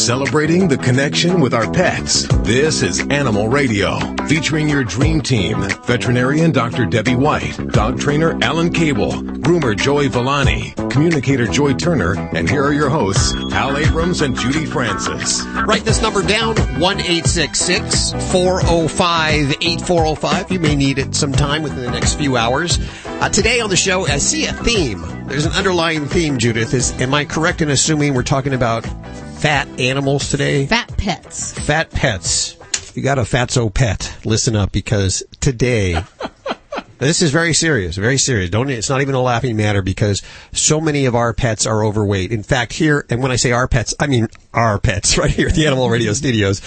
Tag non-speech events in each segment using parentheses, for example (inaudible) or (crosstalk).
Celebrating the connection with our pets. This is Animal Radio, featuring your dream team. Veterinarian Dr. Debbie White, dog trainer Alan Kabel, groomer Joey Villani, communicator Joy Turner, and here are your hosts, Hal Abrams and Judy Francis. Write this number down, 1-866-405-8405. You may need it sometime within the next few hours. Uh, today on the show, I see a theme. There's an underlying theme, Judith. Is Am I correct in assuming we're talking about fat animals today? Fat pets. Fat pets. You got a fatso pet. Listen up because today, (laughs) this is very serious, very serious. Don't, it's not even a laughing matter because so many of our pets are overweight. In fact, here, and when I say our pets, I mean our pets (laughs) right here at the Animal Radio Studios.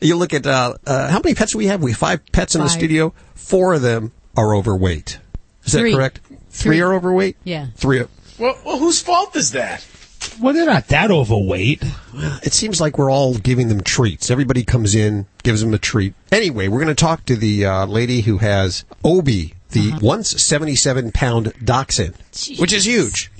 You look at, uh, uh, how many pets do we have? We have five pets in the studio. Four of them are overweight. Is Three. that correct? Three, Three. are overweight? Yeah. Three. Well, well, whose fault is that? Well, they're not that overweight. It seems like we're all giving them treats. Everybody comes in, gives them a treat. Anyway, we're going to talk to the uh, lady who has Obi, the once 77 pound dachshund, which is huge.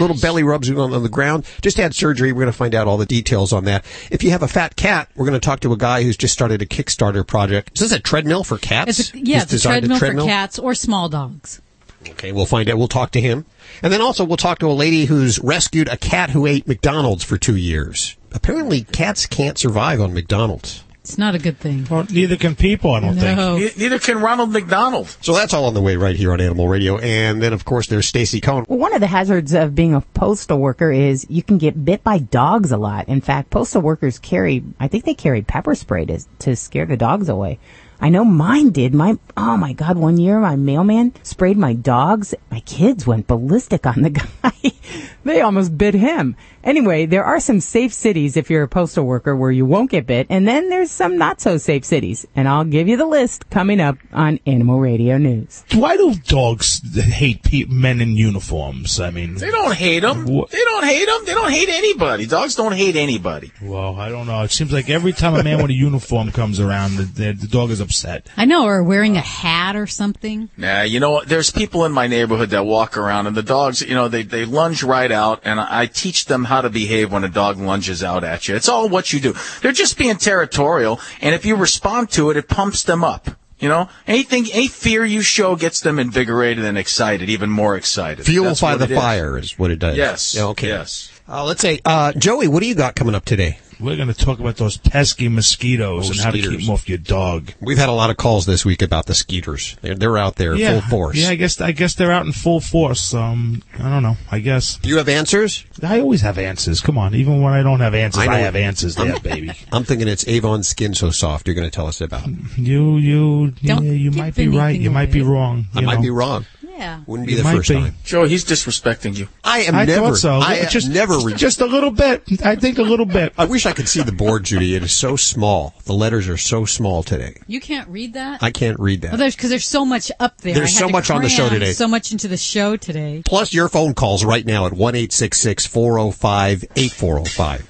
Little belly rubs on, on the ground. Just had surgery. We're going to find out all the details on that. If you have a fat cat, we're going to talk to a guy who's just started a Kickstarter project. Is this a treadmill for cats? It's a, yeah, it's a designed treadmill, for cats or small dogs. Okay, we'll find out. We'll talk to him. And then also we'll talk to a lady who's rescued a cat who ate McDonald's for two years. Apparently cats can't survive on McDonald's. It's not a good thing. Well, neither can people, I don't think. No. Ne- Neither can Ronald McDonald. So that's all on the way right here on Animal Radio. And then of course there's Stacy Cohen. Well, one of the hazards of being a postal worker is you can get bit by dogs a lot. In fact, postal workers carry, I think they carry pepper spray to, to scare the dogs away. I know mine did. My, oh my God, one year my mailman sprayed my dogs. My kids went ballistic on the (laughs) guy. They almost bit him. Anyway, there are some safe cities if you're a postal worker where you won't get bit. And then there's some not so safe cities. And I'll give you the list coming up on Animal Radio News. Why do dogs hate pe- men in uniforms? I mean, They don't hate them. Wha- They don't hate him. They don't hate anybody. Dogs don't hate anybody. well, I don't know. It seems like every time a man with a uniform comes around, the, the, the dog is upset. I know, or wearing a hat or something. Nah, you know what? There's people in my neighborhood that walk around, and the dogs, you know, they they lunge right out, and I teach them how to behave when a dog lunges out at you. It's all what you do. They're just being territorial, and if you respond to it, it pumps them up. You know, anything, any fear you show gets them invigorated and excited, even more excited. Fuel That's by the it is. fire is what it does. Yes. Yeah, okay. Yes. Uh, let's say, uh, Joey, what do you got coming up today? We're going to talk about those pesky mosquitoes Oh, and how to keep them off your dog. We've had a lot of calls this week about the skeeters. They're, they're out there yeah, full force. Yeah, I guess I guess they're out in full force. Um, I don't know. I guess Do you have answers? I always have answers. Come on, even when I don't have answers, I I, have answers there, baby. (laughs) I'm thinking it's Avon Skin So Soft you're going to tell us about. You, you, yeah, Don't you might be right. You might be away. wrong. I you might be wrong. Yeah. Wouldn't be You the might first be. time. Joe, he's disrespecting you. I am I never. thought so. I just never. Re- just a little bit. I think a little bit. I wish I could see the board, Judy. It is so small. The letters are so small today. You can't read that? I can't read well, that. there's because there's so much up there. There's I had so to much on the show today. So much into the show today. Plus your phone calls right now at one eight six six four zero five eight four zero five.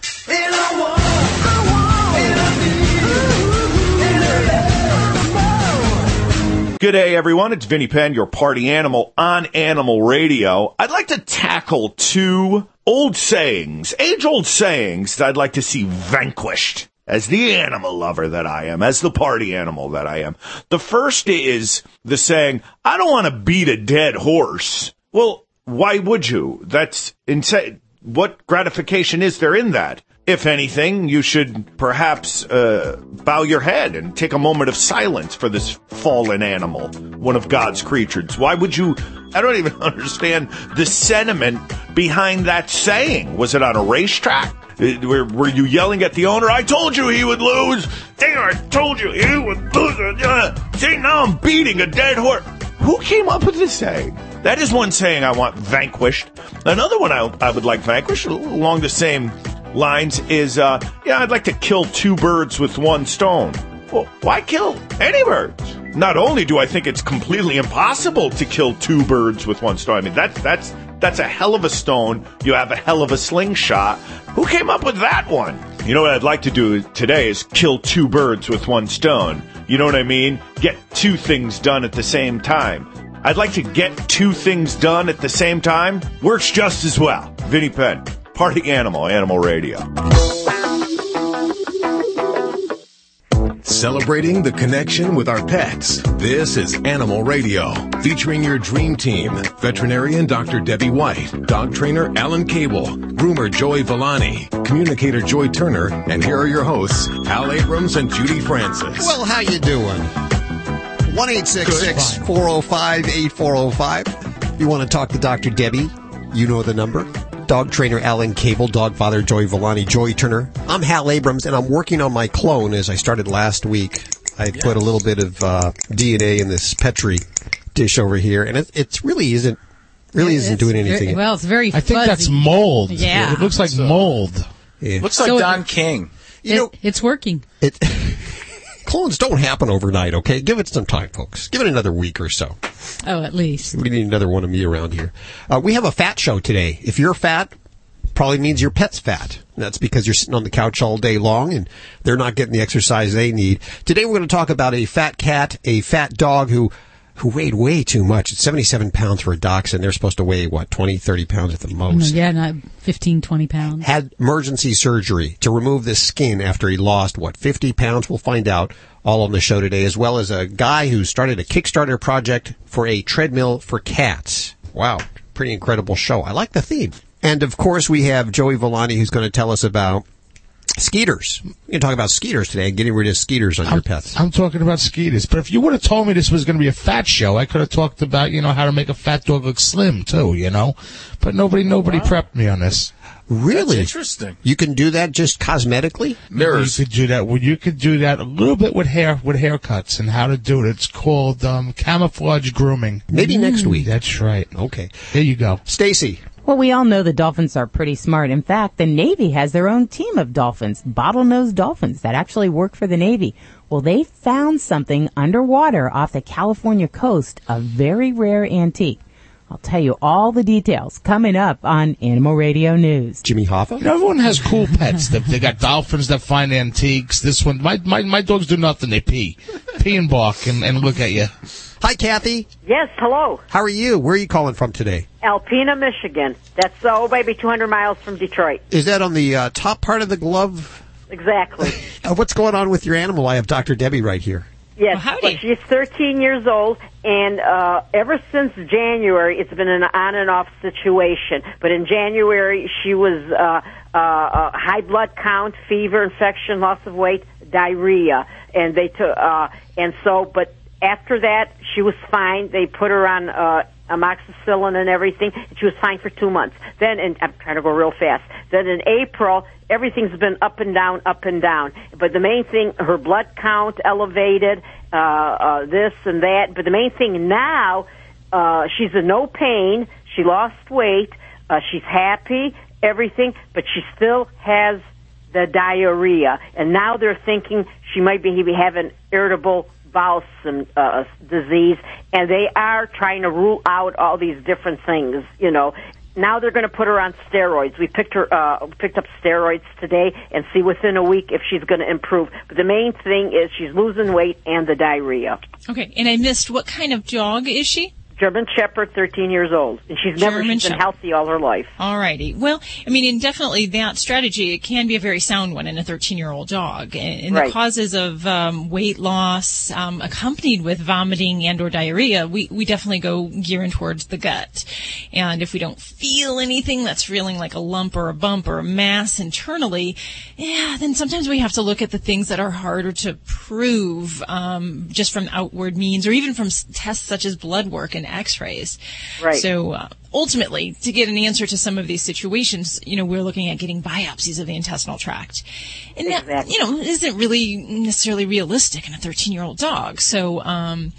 Good day, everyone. It's Vinny Penn, your party animal on Animal Radio. I'd like to tackle two old sayings, age old sayings that I'd like to see vanquished as the animal lover that I am, as the party animal that I am. The first is the saying, I don't want to beat a dead horse. Well, why would you? That's insane. What gratification is there in that? If anything, you should perhaps uh, bow your head and take a moment of silence for this fallen animal, one of God's creatures. Why would you? I don't even (laughs) understand the sentiment behind that saying. Was it on a racetrack? Uh, Were, were you yelling at the owner? I told you he would lose. Damn, I told you he would lose. Uh, See, now I'm beating a dead horse. Who came up with this saying? That is one saying I want vanquished. Another one I, I would like vanquished along the same lines is, uh, yeah, I'd like to kill two birds with one stone. Well, why kill any birds? Not only do I think it's completely impossible to kill two birds with one stone. I mean, that's that's that's a hell of a stone. You have a hell of a slingshot. Who came up with that one? You know what I'd like to do today is kill two birds with one stone. You know what I mean? Get two things done at the same time. I'd like to get two things done at the same time. Works just as well. Vinny Penn, Party Animal, Animal Radio. Celebrating the connection with our pets. This is Animal Radio, featuring your dream team. Veterinarian Dr. Debbie White, dog trainer Alan Kabel, groomer Joey Villani, communicator Joy Turner, and here are your hosts, Hal Abrams and Judy Francis. Well, how you doing? One eight six six four zero five eight four zero five. You want to talk to Dr. Debbie? You know the number. Dog trainer Alan Kabel, dog father Joey Villani, Joy Turner. I'm Hal Abrams, and I'm working on my clone as I started last week. I put a little bit of uh, DNA in this Petri dish over here, and it, it really isn't really isn't It's doing very- anything. well, it's very. I think that's mold. Yeah. It looks like mold. Yeah. Looks like So- Don King. You know, it's working. it, (laughs) clones don't happen overnight. Okay, give it some time, folks. Give it another week or so. Oh, at least. We need another one of me around here. Uh, we have a fat show today. If you're fat, probably means your pet's fat. And that's because you're sitting on the couch all day long and they're not getting the exercise they need. Today we're going to talk about a fat cat, a fat dog who who weighed way too much. It's 77 pounds for a dachshund. They're supposed to weigh, what, 20, 30 pounds at the most. Yeah, not 15, 20 pounds. Had emergency surgery to remove the skin after he lost, what, 50 pounds? We'll find out all on the show today, as well as a guy who started a Kickstarter project for a treadmill for cats. Wow, pretty incredible show. I like the theme. And of course, we have Joey Villani who's going to tell us about skeeters. We're going to talk about skeeters today, and getting rid of skeeters on your pets. I'm talking about skeeters. But if you would have told me this was going to be a fat show, I could have talked about, you know, how to make a fat dog look slim too, you know. But nobody, nobody prepped me on this. Really? That's interesting. You can do that just cosmetically? Mirrors. You could do that. Well, you could do that a little bit with hair, with haircuts, and how to do it. It's called um, camouflage grooming. Maybe next week. That's right. Okay. There you go. Stacy. Well, we all know the dolphins are pretty smart. In fact, the Navy has their own team of dolphins, bottlenose dolphins, that actually work for the Navy. Well, they found something underwater off the California coast, a very rare antique. I'll tell you all the details coming up on Animal Radio News. Jimmy Hoffa? You know, everyone has cool pets. They, they got dolphins that find antiques. This one, my, my, my dogs do nothing. They pee. Pee and bark and, and look at you. Hi, Kathy. Yes, hello. How are you? Where are you calling from today? Alpena, Michigan. That's oh, maybe 200 miles from Detroit. Is that on the uh, top part of the glove? Exactly. (laughs) Uh, what's going on with your animal? I have Dr. Debbie right here. Yes, Well, she's 13 years old, and uh, ever since January, it's been an on and off situation. But in January, she was uh, uh, uh, high blood count, fever, infection, loss of weight, diarrhea, and they took. Uh, and so, but after that, she was fine. They put her on. Uh, amoxicillin and everything. She was fine for two months. Then, and I'm trying to go real fast. Then in April, everything's been up and down, up and down. But the main thing, her blood count elevated, uh, uh, this and that. But the main thing now, uh, she's in no pain. She lost weight. Uh, she's happy, everything, but she still has the diarrhea. And now they're thinking she might be having irritable bowel sym- uh, disease, and they are trying to rule out all these different things. You know, now they're going to put her on steroids. We picked her, uh, picked up steroids today, and see within a week if she's going to improve. But the main thing is she's losing weight and the diarrhea. Okay, and I missed what kind of dog is she? German Shepherd, 13 years old, and she's never German she's been Shepherd. healthy all her life. Alrighty. Well, I mean, and definitely that strategy, it can be a very sound one in a 13 year old dog. And, and Right. the causes of um, weight loss, um, accompanied with vomiting and or diarrhea, we, we definitely go gearing towards the gut. And if we don't feel anything that's feeling like a lump or a bump or a mass internally, yeah, then sometimes we have to look at the things that are harder to prove, um, just from outward means or even from tests such as blood work and x-rays. Right. So, uh, ultimately, to get an answer to some of these situations, you know, we're looking at getting biopsies of the intestinal tract. And that, you know, isn't really necessarily realistic in a 13 year old dog. So, um,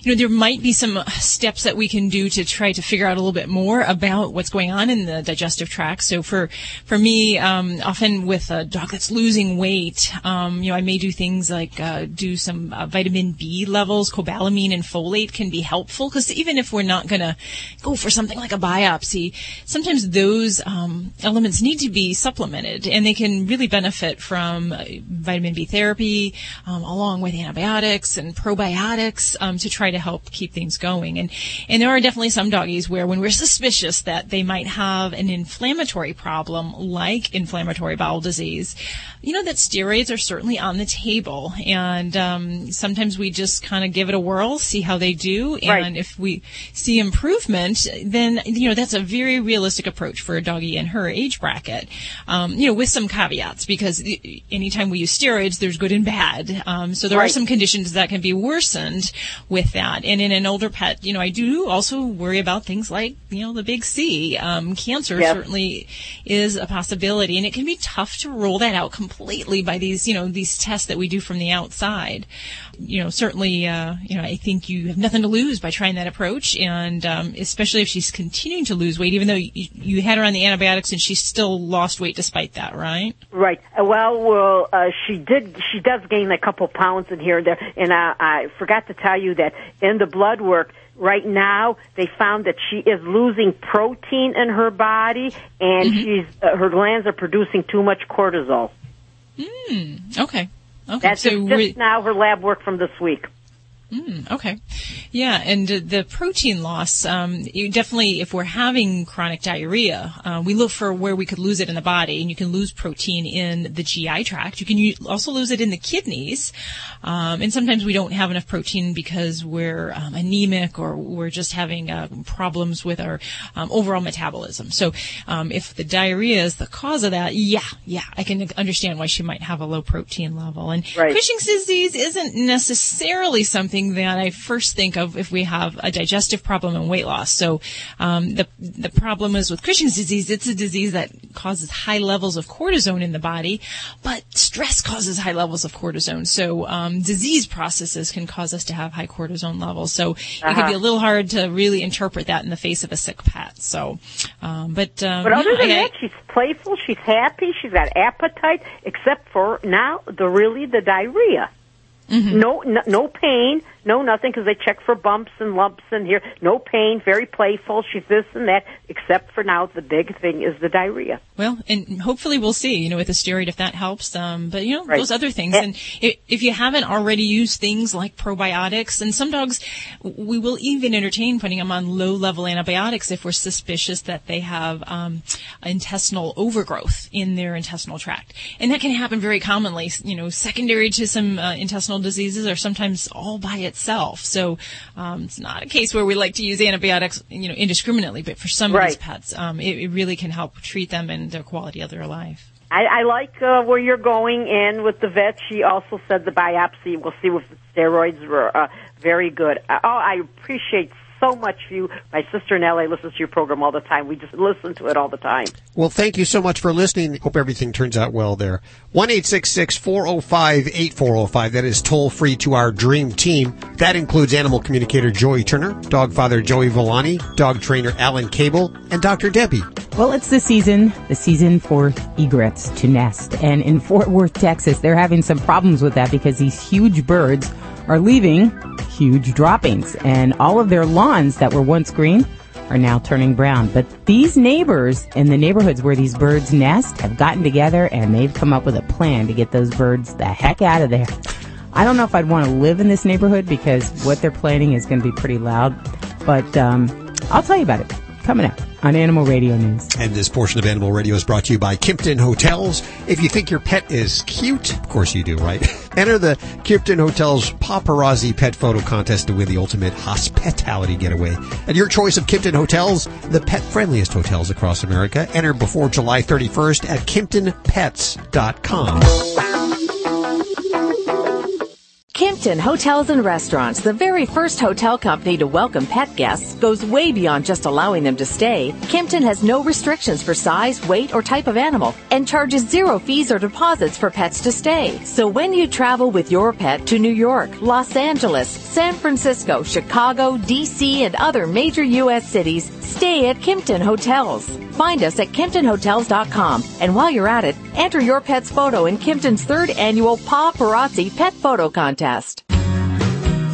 you know, there might be some steps that we can do to try to figure out a little bit more about what's going on in the digestive tract. So for, for me, um, often with a dog that's losing weight, um, you know, I may do things like, uh, do some uh, vitamin B levels, cobalamin and folate can be helpful because even if we're not going to go for something like a biopsy, sometimes those um, elements need to be supplemented, and they can really benefit from uh, vitamin B therapy, um, along with antibiotics and probiotics um, to try to help keep things going. And and there are definitely some doggies where when we're suspicious that they might have an inflammatory problem like inflammatory bowel disease, you know that steroids are certainly on the table, and um, sometimes we just kind of give it a whirl, see how they do, and Right. if we see improvement, then you know that's a very realistic approach for a doggy in her age bracket. Um, you know, with some caveats because anytime we use steroids, there's good and bad. Um, so there are some conditions that can be worsened with that. And in an older pet, you know, I do also worry about things like you know the big C. Um, cancer Yes. certainly is a possibility, and it can be tough to rule that out completely by these you know these tests that we do from the outside. You know, certainly, uh, you know, I think you have nothing to lose by trying that approach, and um, especially if she's continuing to lose weight, even though you, you had her on the antibiotics and she still lost weight despite that, right? Right. Uh, Well, well, uh, she did. She does gain a couple pounds in here and there. And I, I forgot to tell you that in the blood work right now, they found that she is losing protein in her body, and she's uh, her glands are producing too much cortisol. Okay. Okay. That's so just, just now her lab work from this week. Okay. Yeah, and uh, the protein loss, um, you definitely, if we're having chronic diarrhea, uh, we look for where we could lose it in the body, and you can lose protein in the GI tract. You can also lose it in the kidneys, um, and sometimes we don't have enough protein because we're um, anemic or we're just having uh, problems with our um, overall metabolism. So, um, if the diarrhea is the cause of that, yeah, yeah, I can understand why she might have a low protein level. And Right. Cushing's disease isn't necessarily something that I first think of if we have a digestive problem and weight loss. So um, the the problem is with Cushing's disease, it's a disease that causes high levels of cortisone in the body, but stress causes high levels of cortisone. So um, disease processes can cause us to have high cortisone levels. So it can be a little hard to really interpret that in the face of a sick pet. So, um, but um, But other than I- that, she's playful. She's happy. She's got appetite, except for now the really the diarrhea. Mm-hmm. No, no, no pain, no nothing, because they check for bumps and lumps in here. No pain, very playful. She's this and that, except for now the big thing is the diarrhea. Well, and hopefully we'll see, you know, with the steroid if that helps. Um, but you know, Right. those other things. Eh. And if you haven't already used things like probiotics, and some dogs, we will even entertain putting them on low-level antibiotics if we're suspicious that they have um, intestinal overgrowth in their intestinal tract, and that can happen very commonly. You know, secondary to some uh, intestinal diseases, or sometimes all by itself. So um, it's not a case where we like to use antibiotics, you know, indiscriminately. But for some of these pets, um, it, it really can help treat them and their quality of their life. I, I like uh, where you're going, and with the vet, she also said the biopsy. We'll see if the steroids were uh, very good. Uh, oh, I appreciate so much you. My sister in LA listens to your program all the time. We just listen to it all the time. Well, thank you so much for listening. Hope everything turns out well there. 1 405 8405. That is toll free to our dream team. That includes animal communicator Joey Turner, dog father Joey Villani, dog trainer Alan Kabel, and Dr. Debbie. Well, it's the season, the season for egrets to nest. And in Fort Worth, Texas, they're having some problems with that because these huge birds are leaving huge droppings. And all of their lawns that were once green are now turning brown. But these neighbors in the neighborhoods where these birds nest have gotten together and they've come up with a plan to get those birds the heck out of there. I don't know if I'd want to live in this neighborhood because what they're planning is going to be pretty loud. But um, I'll tell you about it coming up on Animal Radio News. And this portion of Animal Radio is brought to you by Kimpton Hotels. If you think your pet is cute, of course you do, right? (laughs) Enter the Kimpton Hotels Paparazzi Pet Photo Contest to win the ultimate hospitality getaway. And your choice of Kimpton Hotels, the pet friendliest hotels across America. Enter before July 31st at KimptonPets.com. Kimpton Hotels and Restaurants, the very first hotel company to welcome pet guests, goes way beyond just allowing them to stay. Kimpton has no restrictions for size, weight, or type of animal and charges zero fees or deposits for pets to stay. So when you travel with your pet to New York, Los Angeles, San Francisco, Chicago, DC, and other major U.S. cities, stay at Kimpton Hotels. Find us at KimptonHotels.com. And while you're at it, enter your pet's photo in Kimpton's third annual Paparazzi Pet Photo Contest.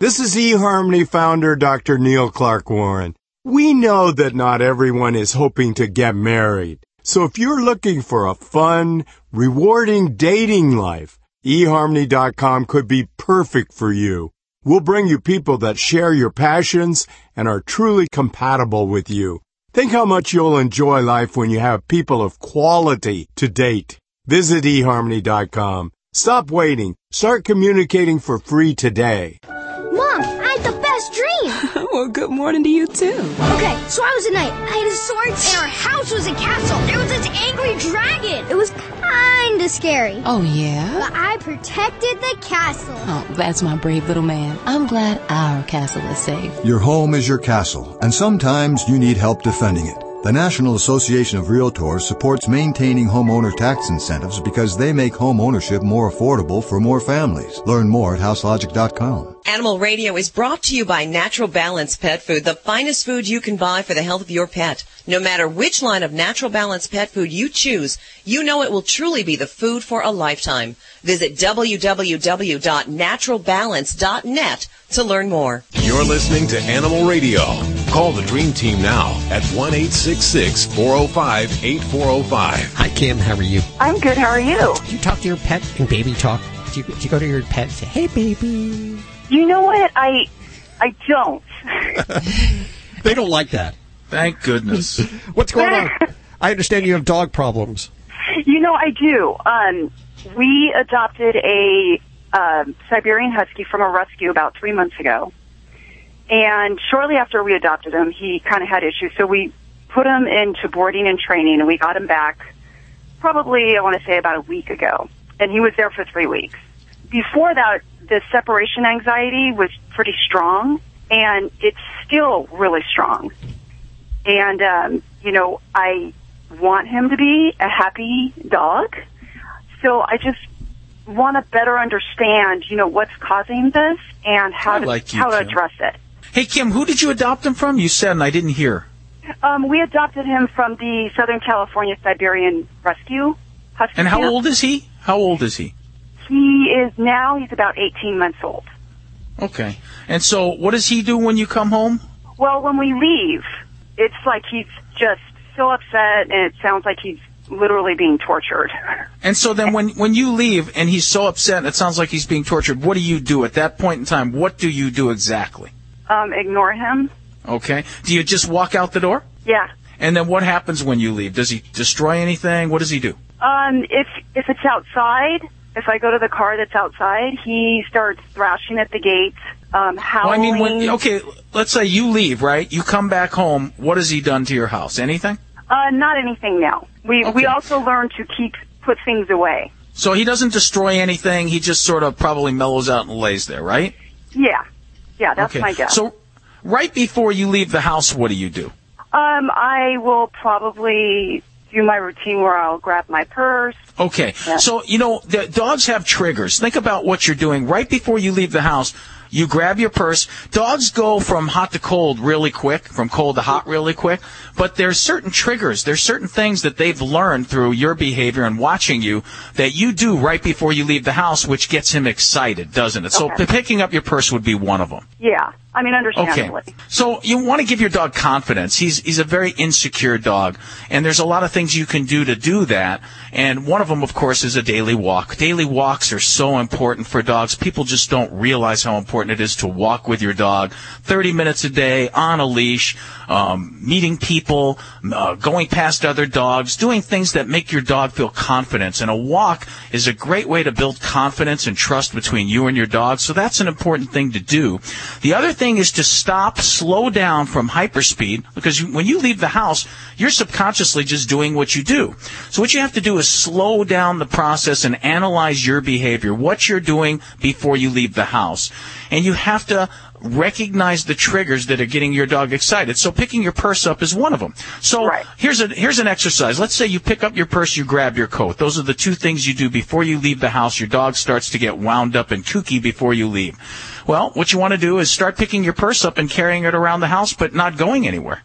This is eHarmony founder Dr. Neil Clark Warren. We know that not everyone is hoping to get married. So if you're looking for a fun, rewarding dating life, eHarmony.com could be perfect for you. We'll bring you people that share your passions and are truly compatible with you. Think how much you'll enjoy life when you have people of quality to date. Visit eHarmony.com. Stop waiting. Start communicating for free today. Mom, I had the best dream. (laughs) well, good morning to you too. Okay, so I was a knight. I had a sword, and our house was a castle. There was this angry dragon. It was kinda scary. Oh, yeah? But I protected the castle. Oh, that's my brave little man. I'm glad our castle is safe. Your home is your castle, and sometimes you need help defending it. The National Association of Realtors supports maintaining homeowner tax incentives because they make home ownership more affordable for more families. Learn more at houselogic.com. Animal Radio is brought to you by Natural Balance Pet Food, the finest food you can buy for the health of your pet. No matter which line of Natural Balance Pet Food you choose, you know it will truly be the food for a lifetime. Visit www.naturalbalance.net to learn more. You're listening to Animal Radio. Call the Dream Team now at 1 405 8405. Hi, Kim. How are you? I'm good. How are you? Do you talk to your pet in baby talk? Do you, do you go to your pet and say, hey, baby? You know what? I I don't. (laughs) they don't like that. Thank goodness. (laughs) What's going on? (laughs) I understand you have dog problems. You know, I do. Um, we adopted a um, Siberian Husky from a rescue about three months ago. And shortly after we adopted him, he kind of had issues. So we put him into boarding and training, and we got him back probably, I want to say, about a week ago. And he was there for three weeks. Before that, the separation anxiety was pretty strong, and it's still really strong. And, um, you know, I want him to be a happy dog. So I just want to better understand, you know, what's causing this and how to like you, how to Kim. address it. Hey, Kim, who did you adopt him from? You said, and I didn't hear. Um, we adopted him from the Southern California Siberian Rescue Husky. And how camp. old is he? How old is he? He is now. He's about 18 months old. Okay. And so, what does he do when you come home? Well, when we leave, it's like he's just so upset, and it sounds like he's literally being tortured. (laughs) And so then, when when you leave and he's so upset, it sounds like he's being tortured. What do you do at that point in time? What do you do exactly? Um, ignore him. Okay. Do you just walk out the door? Yeah. And then what happens when you leave? Does he destroy anything? What does he do? Um, if if it's outside, if I go to the car that's outside, he starts thrashing at the gate, um, Well, I howling. mean, when okay, let's say you leave, right? You come back home. What has he done to your house? Anything? Uh, not anything now. We we also learn to keep put things away. So he doesn't destroy anything. He just sort of probably mellows out and lays there, right? Yeah, yeah, that's okay. my guess. So right before you leave the house, what do you do? um, I will probably do my routine where I'll grab my purse. Okay. So, you know, the dogs have triggers. Think about what you're doing right before you leave the house. You grab your purse. Dogs go from hot to cold really quick, from cold to hot really quick. But there's certain triggers. There's certain things that they've learned through your behavior and watching you that you do right before you leave the house, which gets him excited, doesn't it? So Okay. picking up your purse would be one of them. Yeah, I mean, Okay. understandably. So you want to give your dog confidence. He's he's a very insecure dog, and there's a lot of things you can do to do that. And one of them, of course, is a daily walk. Daily walks are so important for dogs. People just don't realize how important it is to walk with your dog. 30 minutes a day on a leash, um, meeting people, uh, going past other dogs, doing things that make your dog feel confidence. And a walk is a great way to build confidence and trust between you and your dog. So that's an important thing to do. The other thing is to stop, slow down from hyperspeed because you, when you leave the house, you're subconsciously just doing what you do. So what you have to do is slow down the process and analyze your behavior, what you're doing before you leave the house. And you have to recognize the triggers that are getting your dog excited. So picking your purse up is one of them. So here's a here's an exercise. Let's say you pick up your purse, you grab your coat. Those are the two things you do before you leave the house. Your dog starts to get wound up and kooky before you leave. Well, what you want to do is start picking your purse up and carrying it around the house, but not going anywhere.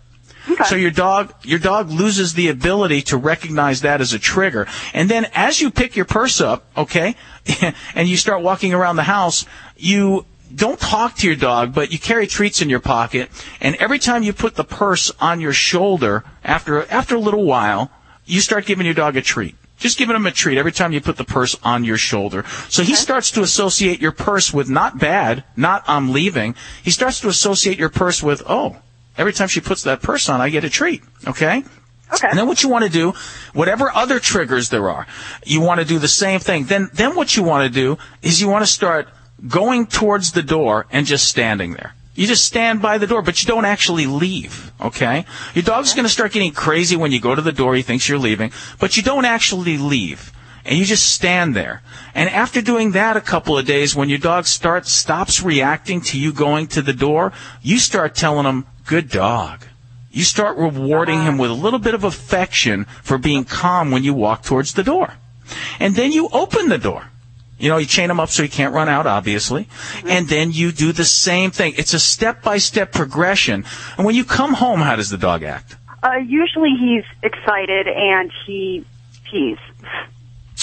So your dog, your dog loses the ability to recognize that as a trigger. And then as you pick your purse up, okay, (laughs) and you start walking around the house, you don't talk to your dog, but you carry treats in your pocket. And every time you put the purse on your shoulder, after, after a little while, you start giving your dog a treat. Just giving him a treat every time you put the purse on your shoulder. So he starts to associate your purse with not bad, not I'm leaving. He starts to associate your purse with, oh, every time she puts that purse on, I get a treat. Okay? Okay. And then what you want to do, whatever other triggers there are, you want to do the same thing. Then, then what you want to do is you want to start going towards the door and just standing there. You just stand by the door, but you don't actually leave, okay? Your dog's going to start getting crazy when you go to the door. He thinks you're leaving, but you don't actually leave. And you just stand there. And after doing that a couple of days, when your dog starts, stops reacting to you going to the door, you start telling him, good dog. You start rewarding him uh-huh. with a little bit of affection for being calm when you walk towards the door. And then you open the door. You know, you chain him up so he can't run out, obviously. And then you do the same thing. It's a step by step progression. And when you come home, how does the dog act? Uh, usually he's excited and he pees.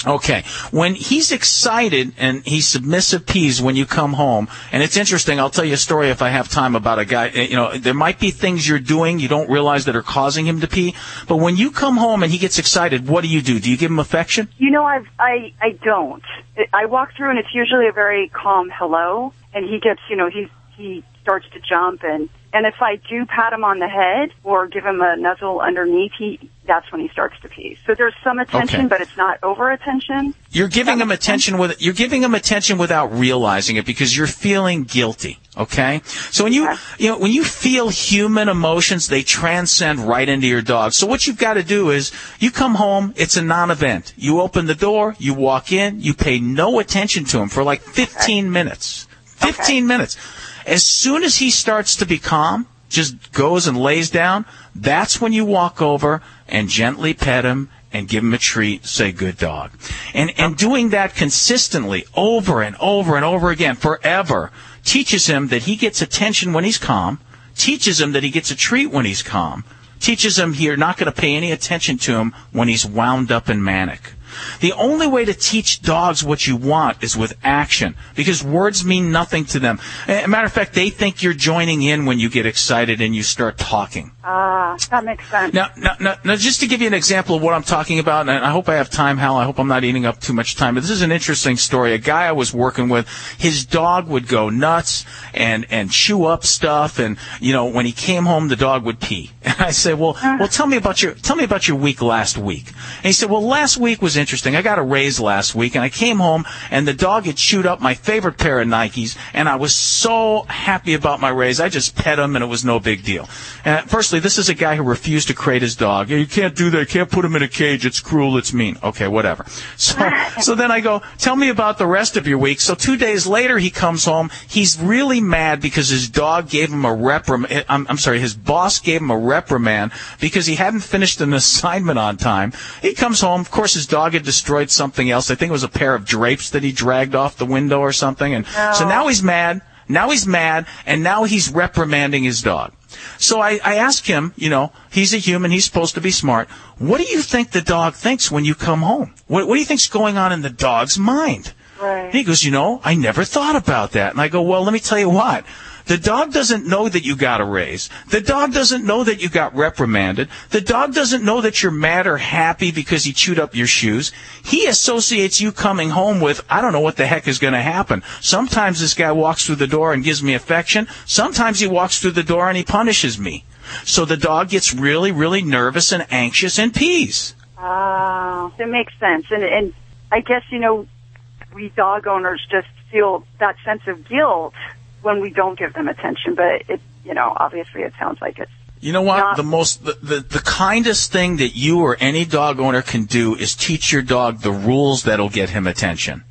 Okay. When he's excited and he's submissive peas when you come home, and it's interesting, I'll tell you a story if I have time about a guy, eh, you know, there might be things you're doing you don't realize that are causing him to pee, but when you come home and he gets excited, what do you do? Do you give him affection? You know, I've, I, I don't. I walk through and it's usually a very calm hello and he gets, you know, he, he starts to jump and, and if I do pat him on the head or give him a nuzzle underneath, he, that's when he starts to pee. So there's some attention, Okay. but it's not over attention. You're giving him attention with you're giving him attention without realizing it because you're feeling guilty. Okay, so when you you know when you feel human emotions, they transcend right into your dog. So what you've got to do is you come home, it's a non-event. You open the door, you walk in, you pay no attention to him for like 15 minutes. 15 minutes. As soon as he starts to be calm, just goes and lays down, that's when you walk over and gently pet him and give him a treat, say good dog. And and doing that consistently over and over and over again forever teaches him that he gets attention when he's calm, teaches him that he gets a treat when he's calm, teaches him you're not going to pay any attention to him when he's wound up and manic. The only way to teach dogs what you want is with action because words mean nothing to them. As a matter of fact, they think you're joining in when you get excited and you start talking. Ah, that makes sense. Now, now, now, now, just to give you an example of what I'm talking about, and I hope I have time, Hal. I hope I'm not eating up too much time. But this is an interesting story. A guy I was working with, his dog would go nuts and and chew up stuff, and you know, when he came home, the dog would pee. (laughs) And I said, well, well, tell me about your tell me about your week last week. And he said, well, last week was interesting. I got a raise last week, and I came home, and the dog had chewed up my favorite pair of Nikes, and I was so happy about my raise. I just pet him, and it was no big deal. Uh, firstly, this is a guy who refused to crate his dog. You can't do that. You can't put him in a cage. It's cruel. It's mean. Okay, whatever. (laughs) So, (laughs) so then I go, tell me about the rest of your week. So two days later, he comes home. He's really mad because his dog gave him a reprimand. Eh, I'm, I'm sorry, his boss gave him a reprimand because he hadn't finished an (laughs) assignment on time. He comes home. Of course, his dog had destroyed something else. I think it was a pair of drapes that he dragged off the window or something. And so now he's mad. Now he's mad, and now he's reprimanding his dog. So I, I ask him, you know, he's a human, he's supposed to be smart. What do you think the dog thinks when you come home? What, what do you think's going on in the dog's mind? Right. He goes, you know, I never thought about that. And I go, well, let me tell you what. The dog doesn't know that you got a raise. The dog doesn't know that you got reprimanded. The dog doesn't know that you're mad or happy because he chewed up your shoes. He associates you coming home with, I don't know what the heck is going to happen. Sometimes this guy walks through the door and gives me affection. Sometimes he walks through the door and he punishes me. So the dog gets really, really nervous and anxious and pees. Ah, that makes sense. And and I guess you know, we dog owners just feel that sense of guilt when we don't give them attention. But it, you know, obviously it sounds like it's You know what? The most, the, the, the kindest thing that you or any dog owner can do is teach your dog the rules that'll get him attention.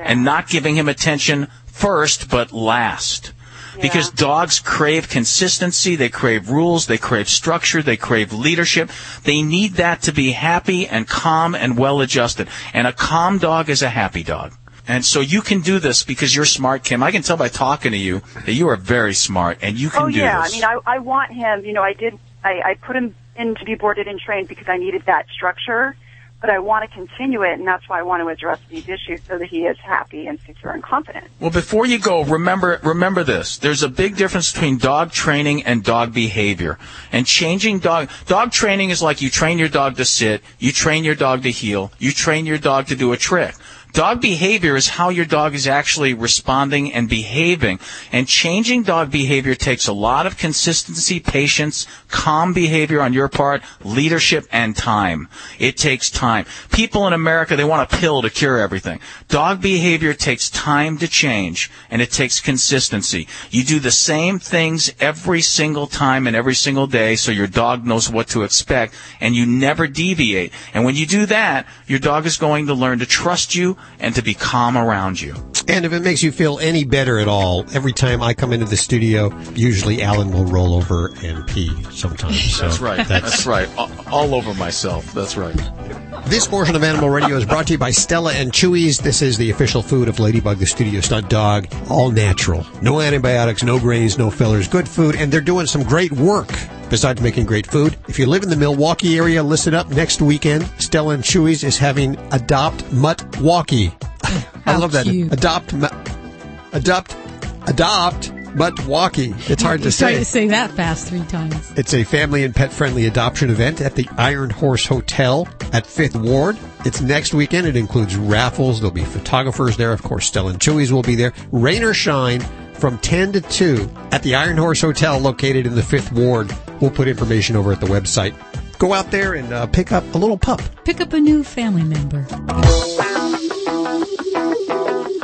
And not giving him attention first, but last. because dogs crave consistency, they crave rules, they crave structure, they crave leadership. They need that to be happy and calm and well adjusted. And a calm dog is a happy dog. And so you can do this because you're smart, Kim. I can tell by talking to you that you are very smart and you can oh do yeah, this. I mean, I I want him. You know, I did. I, I put him in to be boarded and trained because I needed that structure, but I want to continue it, and that's why I want to address these issues so that he is happy and secure and confident. Well, before you go, remember remember this. There's a big difference between dog training and dog behavior. And changing dog dog training is like you train your dog to sit, you train your dog to heel, you train your dog to do a trick. Dog behavior is how your dog is actually responding and behaving. And changing dog behavior takes a lot of consistency, patience, calm behavior on your part, leadership, and time. It takes time. People in America, they want a pill to cure everything. Dog behavior takes time to change, and it takes consistency. You do the same things every single time and every single day so your dog knows what to expect, and you never deviate. And when you do that, your dog is going to learn to trust you and to be calm around you. And if it makes you feel any better at all, every time I come into the studio, usually Alan will roll over and pee sometimes. (laughs) So That's right. That's, right. All, all over myself. That's right. This portion of Animal Radio is brought to you by Stella and Chewy's. This is the official food of Ladybug, the studio stunt dog. All natural. No antibiotics, no grains, no fillers. Good food, and they're doing some great work. Besides making great food, if you live in the Milwaukee area, listen up. Next weekend, Stella and Chewy's is having Adopt Mutt Walkie. Mm, (laughs) I love that. cute. Adopt, mu- adopt, adopt Mutt Walkie. It's hard to say. to say that fast three times. It's a family and pet friendly adoption event at the Iron Horse Hotel at Fifth Ward. It's next weekend. It includes raffles. There'll be photographers there. Of course, Stella and Chewy's will be there. Rain or shine from 10 to 2 at the Iron Horse Hotel located in the Fifth Ward. We'll put information over at the website. Go out there and uh, pick up a little pup. Pick up a new family member.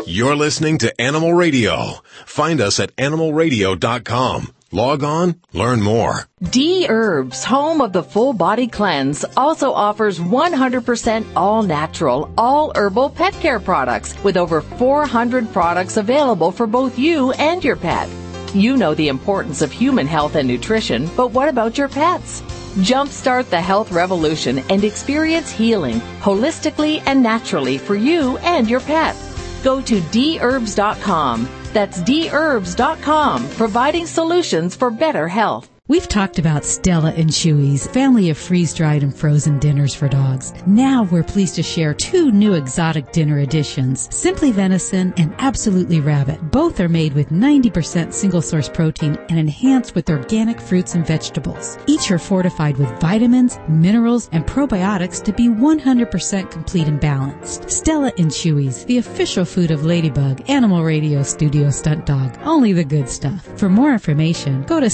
You're listening to Animal Radio. Find us at animalradio.com. Log on, learn more. D Herbs, home of the full body cleanse, also offers 100% all natural, all herbal pet care products with over 400 products available for both you and your pet. You know the importance of human health and nutrition, but what about your pets? Jumpstart the health revolution and experience healing holistically and naturally for you and your pet. Go to dherbs.com. That's dherbs.com, providing solutions for better health. We've talked about Stella and Chewy's family of freeze-dried and frozen dinners for dogs. Now we're pleased to share two new exotic dinner additions, Simply Venison and Absolutely Rabbit. Both are made with 90% single source protein and enhanced with organic fruits and vegetables. Each are fortified with vitamins, minerals, and probiotics to be 100% complete and balanced. Stella and Chewy's, the official food of Ladybug, Animal Radio Studio Stunt Dog. Only the good stuff. For more information, go to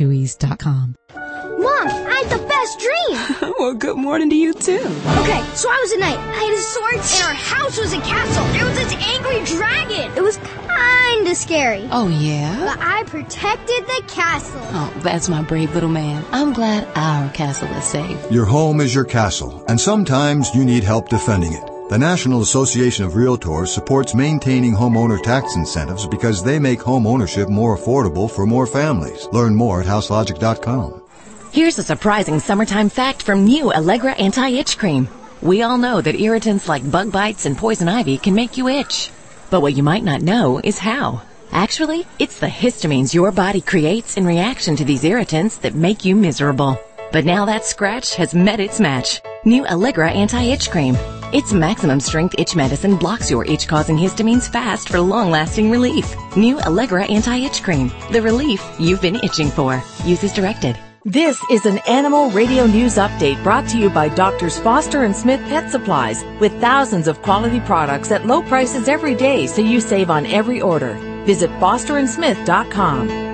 stellaandchewy's.com. Mom, I had the best dream. (laughs) well, good morning to you too. Okay, so I was a knight. I had a sword, and our house was a castle. There was this angry dragon. It was kinda scary. Oh, yeah? But I protected the castle. Oh, that's my brave little man. I'm glad our castle is safe. Your home is your castle, and sometimes you need help defending it. The National Association of Realtors supports maintaining homeowner tax incentives because they make home ownership more affordable for more families. Learn more at houselogic.com. Here's a surprising summertime fact from new Allegra Anti-Itch Cream. We all know that irritants like bug bites and poison ivy can make you itch. But what you might not know is how. Actually, it's the histamines your body creates in reaction to these irritants that make you miserable. But now that scratch has met its match. New Allegra Anti-Itch Cream. Its maximum strength itch medicine blocks your itch causing histamines fast for long lasting relief. New Allegra Anti-Itch Cream. The relief you've been itching for. Use as directed. This is an Animal Radio News Update brought to you by Doctors Foster and Smith Pet Supplies with thousands of quality products at low prices every day so you save on every order. Visit fosterandsmith.com.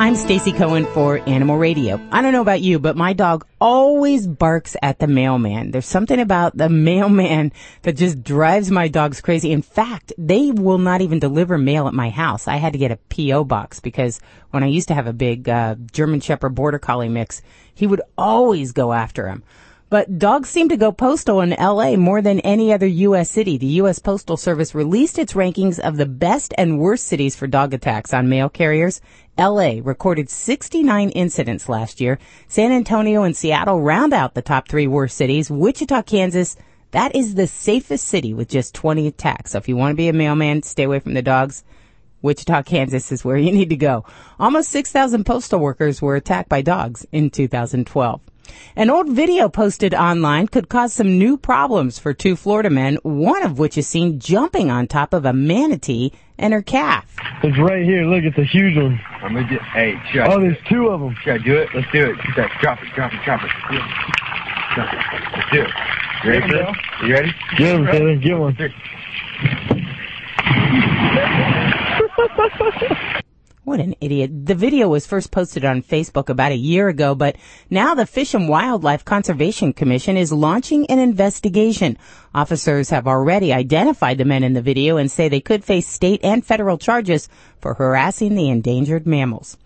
I'm Stacy Cohen for Animal Radio. I don't know about you, but my dog always barks at the mailman. There's something about the (laughs) mailman that just drives my dogs crazy. In fact, they will not even deliver mail at my house. I had to get a P.O. box because when I used to have a big uh, German Shepherd Border Collie mix, he would always go after him. But dogs seem to go postal in LA more than any other U.S. city. The U.S. Postal Service released its rankings of the best and worst cities for dog attacks on mail carriers. LA recorded 69 incidents last year. San Antonio and Seattle round out the top three worst cities. Wichita, Kansas, that is the safest city with just 20 attacks. So if you want to be a mailman, stay away from the dogs. Wichita, Kansas is where you need to go. Almost 6,000 postal workers were attacked by dogs in 2012. An old video posted online could cause some new problems for two Florida men, one of which is seen jumping on top of a manatee and her calf. It's right here. Look, it's a huge one. I'm gonna get, hey, should I Oh, there's it? two of them. Should I do it? Let's do it. Get. Drop it, drop it, drop it. Do it. Drop it. Let's do it. You ready, Get 'em, bro? You ready? Get him, Taylor. Get one. What an idiot. The video was first posted on Facebook about a year ago, but now the Fish and Wildlife Conservation Commission is launching an investigation. Officers have already identified the men in the video and say they could face state and federal charges for harassing the endangered mammals.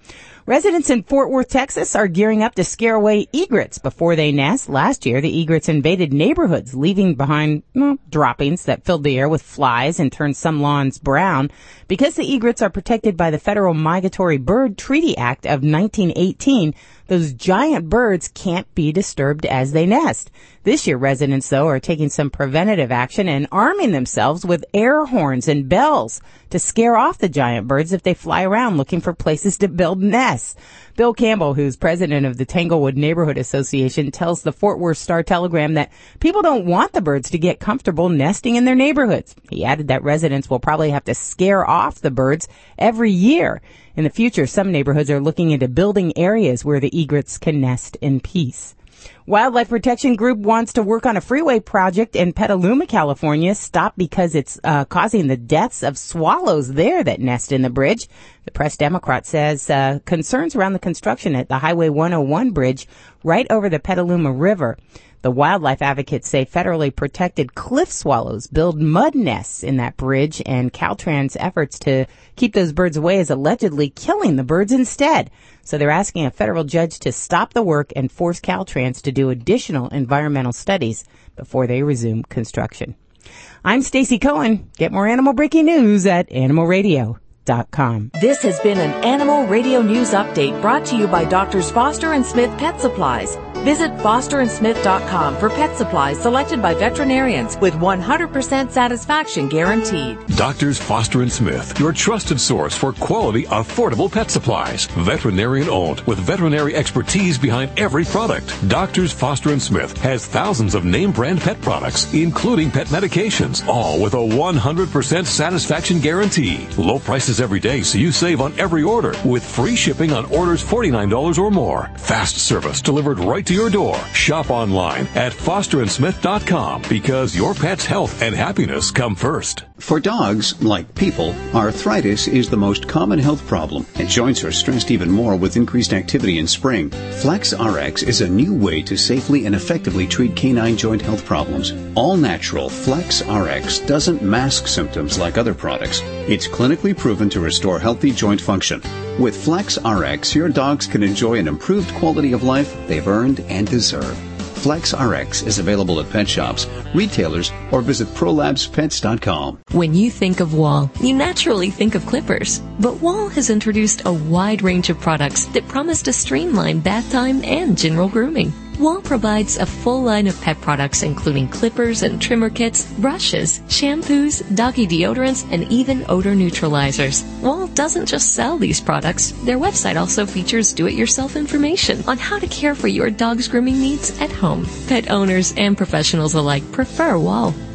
Residents in Fort Worth, Texas are gearing up to scare away egrets before they nest. Last year, the egrets invaded neighborhoods, leaving behind well, droppings that filled the air with flies and turned some lawns brown. Because the egrets are protected by the Federal Migratory Bird Treaty Act of 1918, those giant birds can't be disturbed as they nest. This year, residents, though, are taking some preventative action and arming themselves with air horns and bells to scare off the giant birds if they fly around looking for places to build nests. Bill Campbell, who's president of the Tanglewood Neighborhood Association, tells the Fort Worth Star Telegram that people don't want the birds to get comfortable nesting in their neighborhoods. He added that residents will probably have to scare off the birds every year. In the future, some neighborhoods are looking into building areas where the egrets can nest in peace. Wildlife Protection Group wants to work on a freeway project in Petaluma, California. Stop because it's uh, causing the deaths of swallows there that nest in the bridge. The Press Democrat says uh, concerns around the construction at the Highway 101 bridge right over the Petaluma River. The wildlife advocates say federally protected cliff swallows build mud nests in that bridge, and Caltrans' efforts to keep those birds away is allegedly killing the birds instead. So they're asking a federal judge to stop the work and force Caltrans to do additional environmental studies before they resume construction. I'm Stacy Cohen. Get more animal breaking news at animalradio.com. This has been an Animal Radio News Update brought to you by Doctors Foster and Smith Pet Supplies. Visit fosterandsmith.com for pet supplies selected by veterinarians with 100% satisfaction guaranteed. Doctors Foster and Smith, your trusted source for quality, affordable pet supplies. Veterinarian owned with veterinary expertise behind every product. Doctors Foster and Smith has thousands of name brand pet products, including pet medications, all with a 100% satisfaction guarantee. Low prices every day, so you save on every order with free shipping on orders $49 or more. Fast service delivered right to your door. Shop online at fosterandsmith.com because your pet's health and happiness come first. For dogs, like people, arthritis is the most common health problem, and joints are stressed even more with increased activity in spring. Flex RX is a new way to safely and effectively treat canine joint health problems. All natural Flex RX doesn't mask symptoms like other products. It's clinically proven to restore healthy joint function. With Flex RX, your dogs can enjoy an improved quality of life they've earned and deserve. Flex RX is available at pet shops, retailers, or visit prolabspets.com. When you think of Wahl, you naturally think of clippers. But Wahl has introduced a wide range of products that promise to streamline bath time and general grooming. Wahl provides a full line of pet products including clippers and trimmer kits, brushes, shampoos, doggy deodorants, and even odor neutralizers. Wahl doesn't just sell these products. Their website also features do-it-yourself information on how to care for your dog's grooming needs at home. Pet owners and professionals alike prefer Wahl.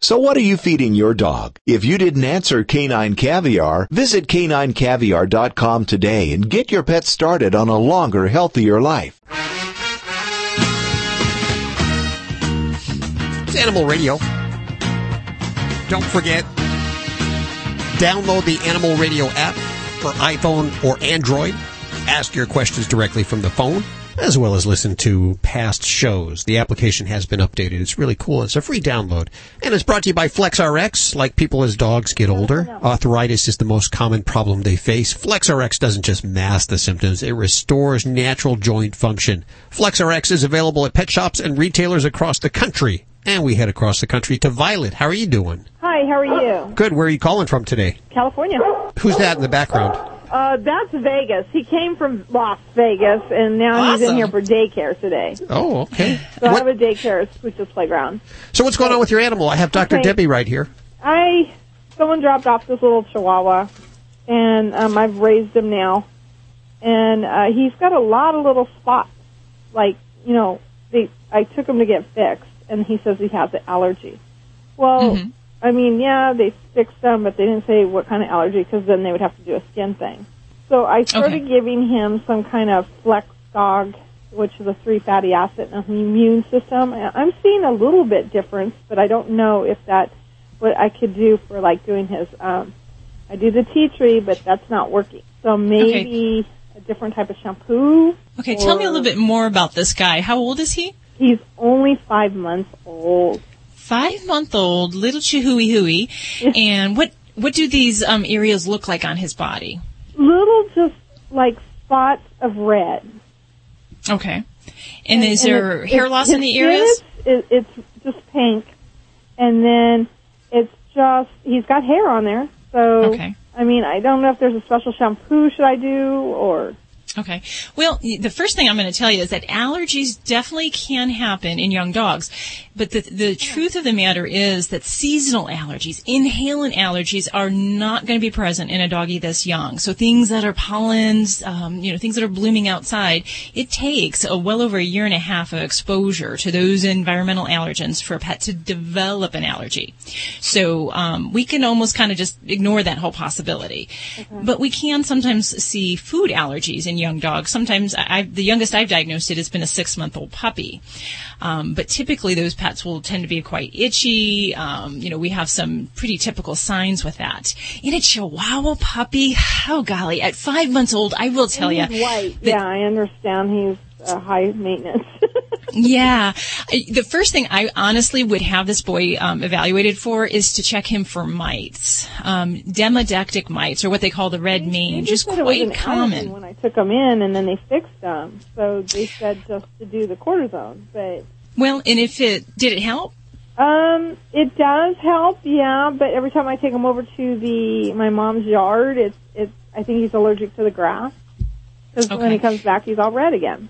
So what are you feeding your dog? If you didn't answer Canine Caviar, visit caninecaviar.com today and get your pet started on a longer, healthier life. It's Animal Radio. Don't forget, Download the Animal Radio app for iPhone or Android. Ask your questions directly from the phone, as well as listen to past shows. The application has been updated. It's really cool. It's a free download. And it's brought to you by FlexRx. Like people as dogs get older, arthritis is the most common problem they face. FlexRx doesn't just mask the symptoms, it restores natural joint function. FlexRx is available at pet shops and retailers across the country. And we head across the country to Violet. How are you doing? Hi, how are you? Good. Where are you calling from today? California. Who's that in the background? Uh, that's Vegas. He came from Las Vegas, and now he's in here for daycare today. Oh, okay. So I have a daycare switches playground. So what's going on with your animal? I have Dr. Okay. Debbie right here. I someone dropped off this little Chihuahua, and um, I've raised him now, and uh, he's got a lot of little spots. Like you know, they I took him to get fixed, and he says he has an allergy. Well, I mean, yeah, they fixed them, but they didn't say what kind of allergy because then they would have to do a skin thing. So I started giving him some kind of Flex Dog, which is a three fatty acid and an immune system. I'm seeing a little bit difference, but I don't know if that what I could do for like doing his. Um, I do the tea tree, but that's not working. So maybe a different type of shampoo. Okay, tell me a little bit more about this guy. How old is he? He's only five months old. Five month old, little chihui hui. (laughs) And what what do these um, areas look like on his body? Little just like spots of red. Okay. And, is there it- hair loss in the areas? is- it- it's just pink, and then it's just he's got hair on there. So Okay. I mean, I don't know if there's a special shampoo should I do or Okay. Well, the first thing I'm going to tell you is that allergies definitely can happen in young dogs. But the, the truth of the matter is that seasonal allergies, inhalant allergies are not going to be present in a doggy this young. So things that are pollens, um, you know, things that are blooming outside, it takes a well over a year and a half of exposure to those environmental allergens for a pet to develop an allergy. So um, we can almost kind of just ignore that whole possibility. But we can sometimes see food allergies in young dogs. Sometimes I, I've, the youngest I've diagnosed it has been a six month old puppy. Um, but typically those pets will tend to be quite itchy. Um, you know, we have some pretty typical signs with that. In a Chihuahua puppy, oh golly, at five months old, I will tell you. white. yeah, I understand he's uh, high maintenance. (laughs) Yeah. The first thing I honestly would have this boy um, evaluated for is to check him for mites. Um, demodectic mites, or what they call the red mange, is said it was quite common. Took them in, and then they fixed them. So they said just to do the cortisone, but Well, and if it, did it help? Um, it does help, yeah. But every time I take him over to the my mom's yard, it's it's. I think he's allergic to the grass because when he comes back, he's all red again.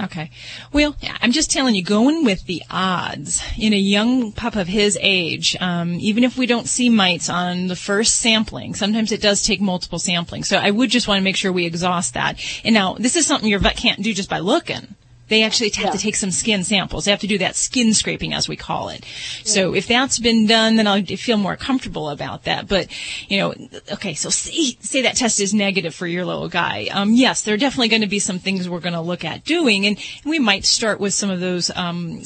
Okay. Well, I'm just telling you, going with the odds in a young pup of his age, um, even if we don't see mites on the first sampling, sometimes it does take multiple samplings. So I would just want to make sure we exhaust that. And now, this is something your vet can't do just by looking. They actually have to take some skin samples. They have to do that skin scraping, as we call it. So if that's been done, then I'll feel more comfortable about that. But, you know, okay, so say, say that test is negative for your little guy. Um, yes, there are definitely going to be some things we're going to look at doing, and we might start with some of those um,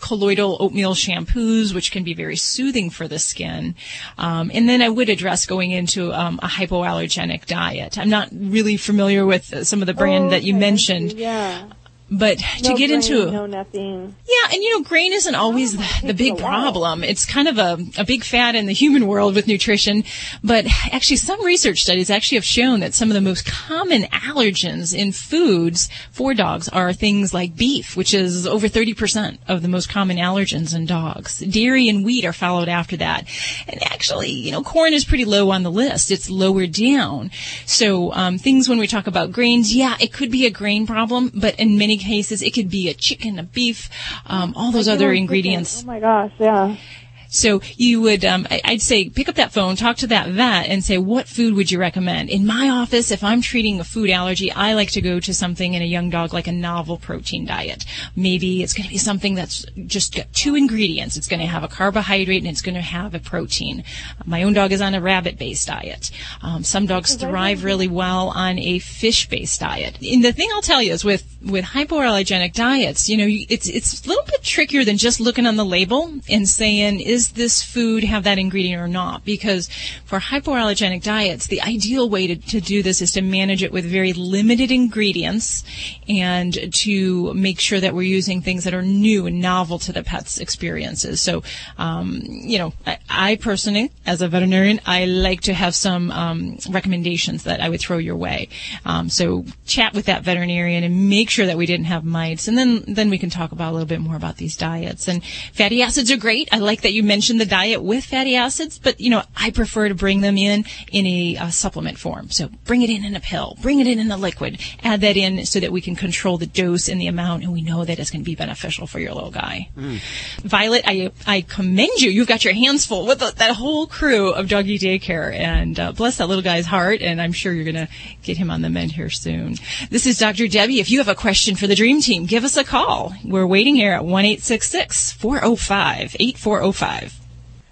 colloidal oatmeal shampoos, which can be very soothing for the skin. Um, and then I would address going into um, a hypoallergenic diet. I'm not really familiar with some of the brand that you mentioned. Yeah. But to get grain, into no nothing. yeah, and you know, grain isn't always the, the big problem. It's kind of a, a big fad in the human world with nutrition. But actually, some research studies actually have shown that some of the most common allergens in foods for dogs are things like beef, which is over 30% of the most common allergens in dogs. Dairy and wheat are followed after that. And actually, you know, corn is pretty low on the list. It's lower down. So, um, things when we talk about grains, yeah, it could be a grain problem, but in many cases, it could be a chicken, a beef, um, all those other ingredients. chicken. Oh my gosh, yeah. So you would, um, I- I'd say, pick up that phone, talk to that vet, and say, what food would you recommend? In my office, if I'm treating a food allergy, I like to go to something in a young dog like a novel protein diet. Maybe it's going to be something that's just got two ingredients. It's going to have a carbohydrate and it's going to have a protein. My own dog is on a rabbit-based diet. Um, some dogs thrive really well on a fish-based diet. And the thing I'll tell you is with with hypoallergenic diets, you know, it's it's a little bit trickier than just looking on the label and saying, is does this food have that ingredient or not? Because for hypoallergenic diets, the ideal way to, to do this is to manage it with very limited ingredients and to make sure that we're using things that are new and novel to the pet's experiences. So, um, you know, I, I personally, as a veterinarian, I like to have some um, recommendations that I would throw your way. Um, so chat with that veterinarian and make sure that we didn't have mites, and then then we can talk about a little bit more about these diets. And fatty acids are great. I like that you mentioned the diet with fatty acids, but you know I prefer to bring them in in a uh, supplement form. So bring it in in a pill, bring it in in a liquid, add that in so that we can control the dose and the amount, and we know that it's going to be beneficial for your little guy. Violet, I I commend you. You've got your hands full with the, that whole crew of doggy daycare, and uh, bless that little guy's heart. And I'm sure you're going to get him on the mend here soon. This is Dr. Debbie. If you have a question for the Dream Team, give us a call. We're waiting here at one eight six six four zero five eight four zero five.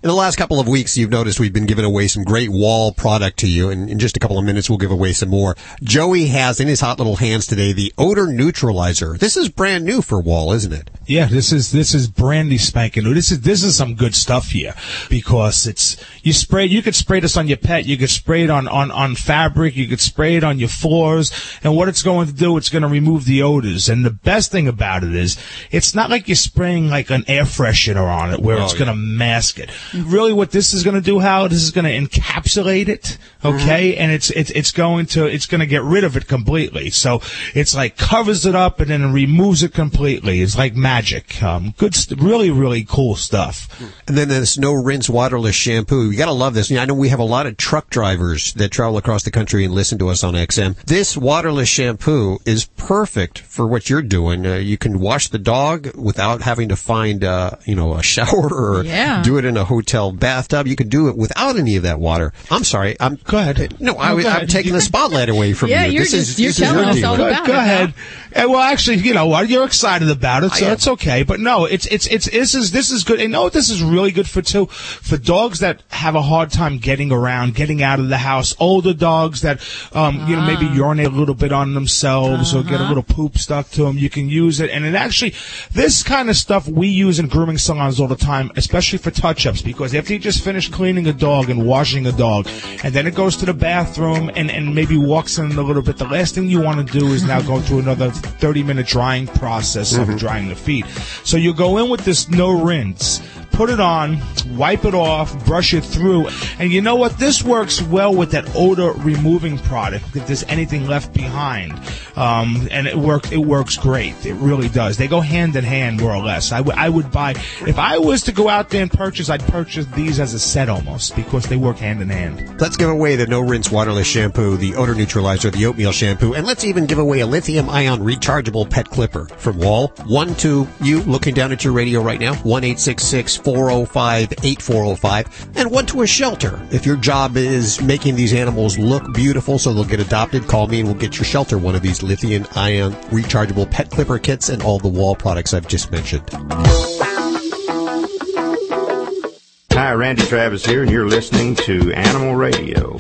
In the last couple of weeks, you've noticed we've been giving away some great Wahl product to you, and in just a couple of minutes, we'll give away some more. Joey has in his hot little hands today the odor neutralizer. This is brand new for Wahl, isn't it? Yeah, this is this is brandy spanking new. This is this is some good stuff here because it's you spray. You could spray this on your pet. You could spray it on on on fabric. You could spray it on your floors. And what it's going to do, it's going to remove the odors. And the best thing about it is, it's not like you're spraying like an air freshener on it where Oh, it's going to mask it. Really, what this is going to do, how this is going to encapsulate it. Okay, and it's it's it's going to it's going to get rid of it completely. So it's like covers it up and then removes it completely. It's like magic. Um, good, st- really, really cool stuff. And then there's no rinse waterless shampoo. You gotta love this. I know we have a lot of truck drivers that travel across the country and listen to us on XM. This waterless shampoo is perfect for what you're doing. Uh, you can wash the dog without having to find, uh, you know, a (laughs) shower or Yeah. do it in a hotel bathtub. You can do it without any of that water. I'm sorry. I'm go ahead. No, I, No, go I'm taking the spotlight away from Yeah, you. you're this just- is, you're this is telling your us all Go- about go it now. ahead. Uh, well, actually, you know what? You're excited about it, so that's okay. But no, it's it's it's this is this is good. And know what this is really good for too? For dogs that have a hard time getting around, getting out of the house. Older dogs that um you know maybe urinate a little bit on themselves or get a little poop stuck to them. You can use it, and it actually this kind of stuff we use in grooming salons all the time, especially for touch-ups, because after you just finish cleaning a dog and washing a dog, and then it goes to the bathroom and and maybe walks in a little bit, the last thing you want to do is now go through another 30-minute drying process of Mhm. drying the feet. So you go in with this no rinse. Put it on, wipe it off, brush it through, and you know what? This works well with that odor removing product. If there's anything left behind, um, and it works, it works great. It really does. They go hand in hand, more or less. I, w- I would buy if I was to go out there and purchase, I'd purchase these as a set almost because they work hand in hand. Let's give away the no rinse waterless shampoo, the odor neutralizer, the oatmeal shampoo, and let's even give away a lithium ion rechargeable pet clipper from Wahl. One to you looking down at your radio right now, 1 405 8405, and one to a shelter. If your job is making these animals look beautiful so they'll get adopted, call me and we'll get your shelter one of these lithium ion rechargeable pet clipper kits and all the Wahl products I've just mentioned. Hi, Randy Travis here, and you're listening to Animal Radio.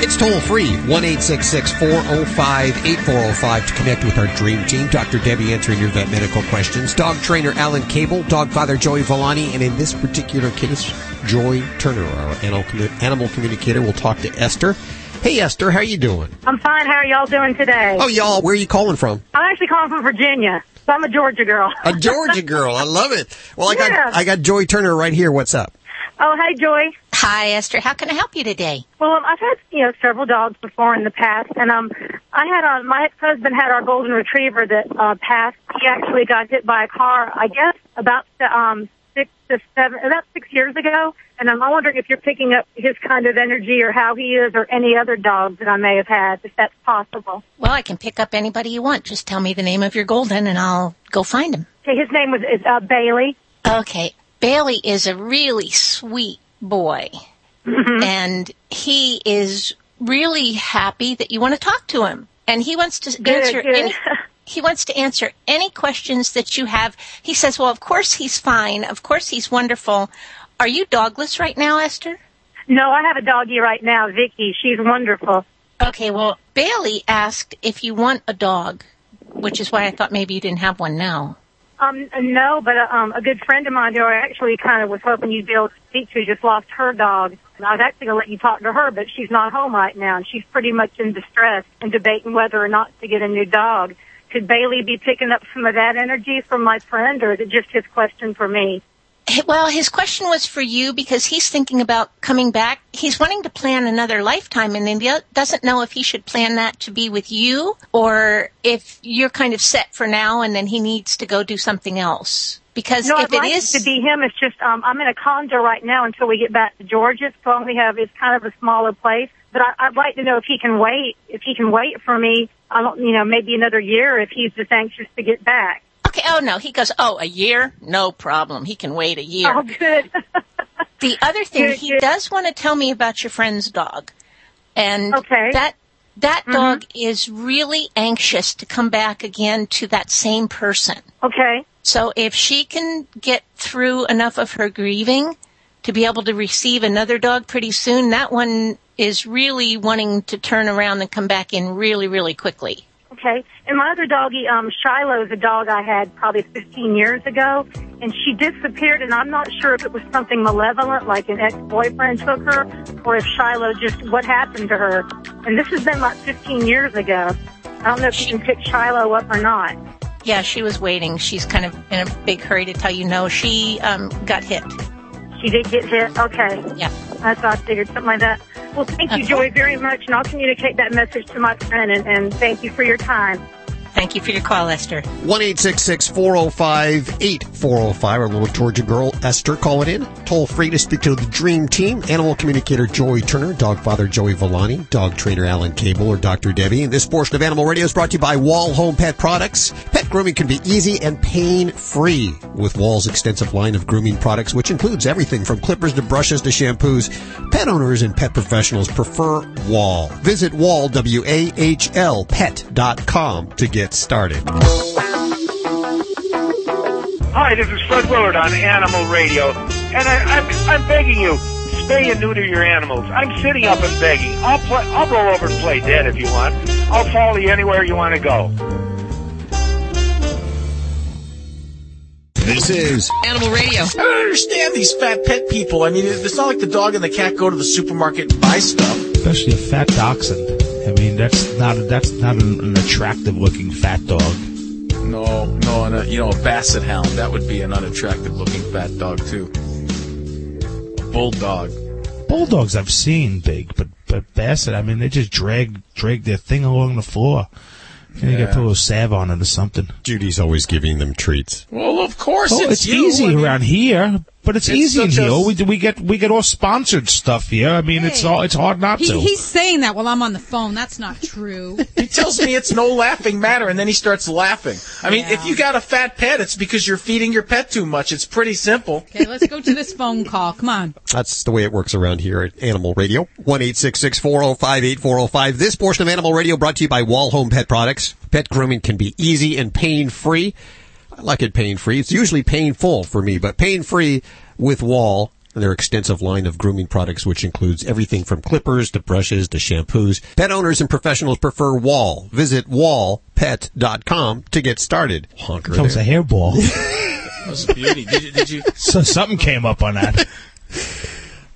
It's toll free, 1 405 8405 to connect with our dream team. Dr. Debbie answering your vet medical questions. Dog trainer Alan Kabel, dog father Joey Villani, and in this particular case, Joy Turner, our animal, animal communicator, will talk to Esther. Hey Esther, how you doing? I'm fine. How are y'all doing today? Oh, y'all, where are you calling from? I'm actually calling from Virginia. So I'm a Georgia girl. A Georgia girl. I love it. Well, I got (laughs) Yeah. I got Joy Turner right here. What's up? Oh, hey, Joy. Hi, Esther. How can I help you today? Well, um, I've had you know several dogs before in the past, and um, I had uh, my ex-husband had our golden retriever that uh, passed. He actually got hit by a car. I guess about um six to seven, about six years ago. And I'm wondering if you're picking up his kind of energy or how he is, or any other dogs that I may have had, if that's possible. Well, I can pick up anybody you want. Just tell me the name of your golden and I'll go find him. Okay, his name was is uh, Bailey. Okay. Bailey is a really sweet boy. Mm-hmm. And he is really happy that you want to talk to him. And he wants to Good, answer good. any (laughs) he wants to answer any questions that you have. He says, "Well, of course he's fine. Of course he's wonderful." Are you dogless right now, Esther? No, I have a doggie right now, Vicky. She's wonderful. Okay, well, Bailey asked if you want a dog, which is why I thought maybe you didn't have one now. Um, no, but uh, um, a good friend of mine who I actually kind of was hoping you'd be able to speak to just lost her dog. And I was actually going to let you talk to her, but she's not home right now, and she's pretty much in distress and debating whether or not to get a new dog. Could Bailey be picking up some of that energy from my friend, or is it just his question for me? Well, his question was for you because he's thinking about coming back. He's wanting to plan another lifetime in India. Doesn't know if he should plan that to be with you or if you're kind of set for now and then he needs to go do something else. Because no, if I'd it like is to be him. It's just um, I'm in a condo right now until we get back to Georgia, so only have it's kind of a smaller place. But I, I'd like to know if he can wait. If he can wait for me, I don't, you know, maybe another year. If he's just anxious to get back. Okay. Oh no, he goes. Oh, a year? No problem. He can wait a year. Oh, good. (laughs) The other thing, Good, he good. does want to tell me about your friend's dog, and Okay. that that Mhm. dog is really anxious to come back again to that same person. Okay. So if she can get through enough of her grieving to be able to receive another dog pretty soon, that one is really wanting to turn around and come back in really, really quickly. Okay. And my other doggy, um, Shiloh, is a dog I had probably 15 years ago, and she disappeared, and I'm not sure if it was something malevolent, like an ex-boyfriend took her, or if Shiloh just, what happened to her. And this has been like 15 years ago. I don't know if you can pick Shiloh up or not. Yeah, she was waiting. She's kind of in a big hurry to tell you no. She um, got hit. She did get hit. Okay. Yeah. That's what I figured, something like that. Well, thank you. Joy, very much, and I'll communicate that message to my friend, and, and thank you for your time. Thank you for your call, Esther. 1 405 8405. Our little Georgia girl, Esther, calling in. Toll free to speak to the Dream Team. Animal communicator Joey Turner, dog father Joey Villani, dog trainer Alan Kabel, or Dr. Debbie. And this portion of Animal Radio is brought to you by Wahl Home Pet Products. Pet grooming can be easy and pain free with Wahl's extensive line of grooming products, which includes everything from clippers to brushes to shampoos. Pet owners and pet professionals prefer Wahl. Visit Wahl, W A H L, pet.com to get started. Hi, this is Fred Willard on Animal Radio, and I, I'm I'm begging you, spay and neuter your animals. I'm sitting up and begging. I'll play. I'll roll over and play dead if you want. I'll follow you anywhere you want to go. This is Animal Radio. I don't understand these fat pet people. I mean, it's not like the dog and the cat go to the supermarket and buy stuff. Especially a fat dachshund. I mean, that's not that's not an, an attractive looking fat dog. No, no, and a, you know, a basset hound. That would be an unattractive looking fat dog too. A bulldog. Bulldogs I've seen big, but but Basset, I mean, they just drag drag their thing along the floor. And you got to put a little salve on it or something. Judy's always giving them treats. Well, of course Oh, it's, it's, you. easy I mean, around here, but it's, it's easy in such here. a- we we get we get all sponsored stuff here. I mean, it's all it's hard not He, to. he's saying that while I'm on the phone. That's not true. (laughs) He tells me it's no laughing matter, and then he starts laughing. I mean, if you got a fat pet, it's because you're feeding your pet too much. It's pretty simple. Okay, let's go to this phone call. Come on. That's the way it works around here at Animal Radio. 1-866-405-8405. This portion of Animal Radio brought to you by Wahl Home Pet Products. Pet grooming can be easy and pain-free. I like it pain-free. It's usually painful for me, but pain-free with Wahl and their extensive line of grooming products, which includes everything from clippers to brushes to shampoos. Pet owners and professionals prefer Wahl. Visit wahlpet.com to get started. Honker That was a hairball. (laughs) That was a beauty. Did you, did you? (laughs) so something came up on that.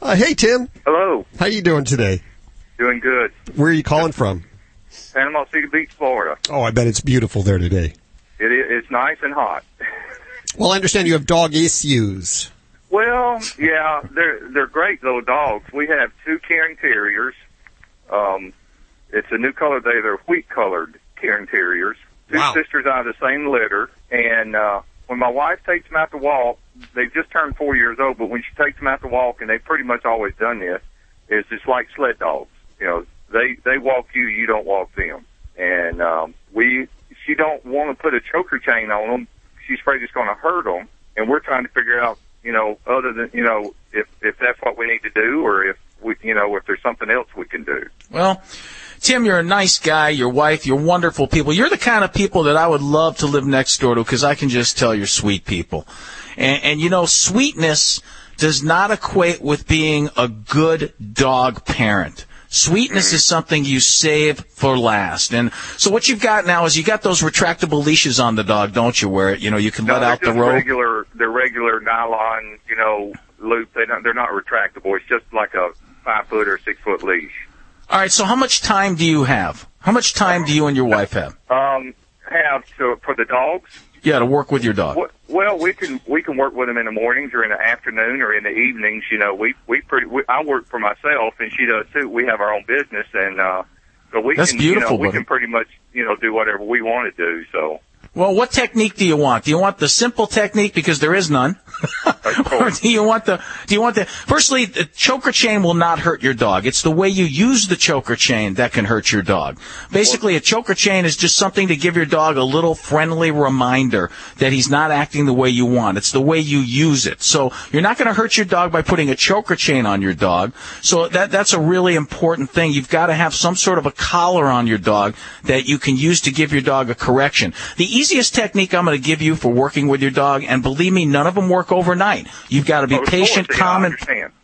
Uh, hey, Tim. Hello. How you doing today? Doing good. Where are you calling from? Panama City Beach, Florida. Oh, I bet it's beautiful there today. It it's nice and hot. (laughs) Well, I understand you have dog issues. Well, yeah, they're they're great little dogs. We have two Cairn Terriers. Um, it's a new color. They they're wheat colored Cairn Terriers. Two Wow. sisters out of the same litter. And uh, when my wife takes them out to walk, they've just turned four years old. But when she takes them out to walk, and they've pretty much always done this, is just like sled dogs. You know, they they walk you, you don't walk them. And um, we she don't want to put a choker chain on them. She's afraid it's going to hurt them. And we're trying to figure out, you know, other than you know, if if that's what we need to do, or if we, you know, if there's something else we can do. Well, Tim, you're a nice guy. Your wife, you're wonderful people. You're the kind of people that I would love to live next door to because I can just tell you're sweet people. And, and you know, sweetness does not equate with being a good dog parent. Sweetness is something you save for last. And so what you've got now is you got those retractable leashes on the dog, don't you? Where you know you can No, let out the rope. regular. They're regular nylon, you know, loop. They don't, they're not retractable. It's just like a five foot or six foot leash. All right. So how much time do you have? How much time do you and your wife have? Um, have to for the dogs. Yeah, to work with your dog. Well, we can we can work with them in the mornings or in the afternoon or in the evenings. You know, we we pretty. We, I work for myself and she does too. We have our own business and uh, so we That's can beautiful, you know we buddy. can pretty much you know do whatever we want to do. So Well, what technique do you want? Do you want the simple technique because there is none, (laughs) or do you want the? Do you want the? Firstly, the choker chain will not hurt your dog. It's the way you use the choker chain that can hurt your dog. Basically, a choker chain is just something to give your dog a little friendly reminder that he's not acting the way you want. It's the way you use it. So you're not going to hurt your dog by putting a choker chain on your dog. So that that's a really important thing. You've got to have some sort of a collar on your dog that you can use to give your dog a correction. The easiest technique I'm going to give you for working with your dog, and believe me, none of them work overnight. You've got to be course, patient, calm, and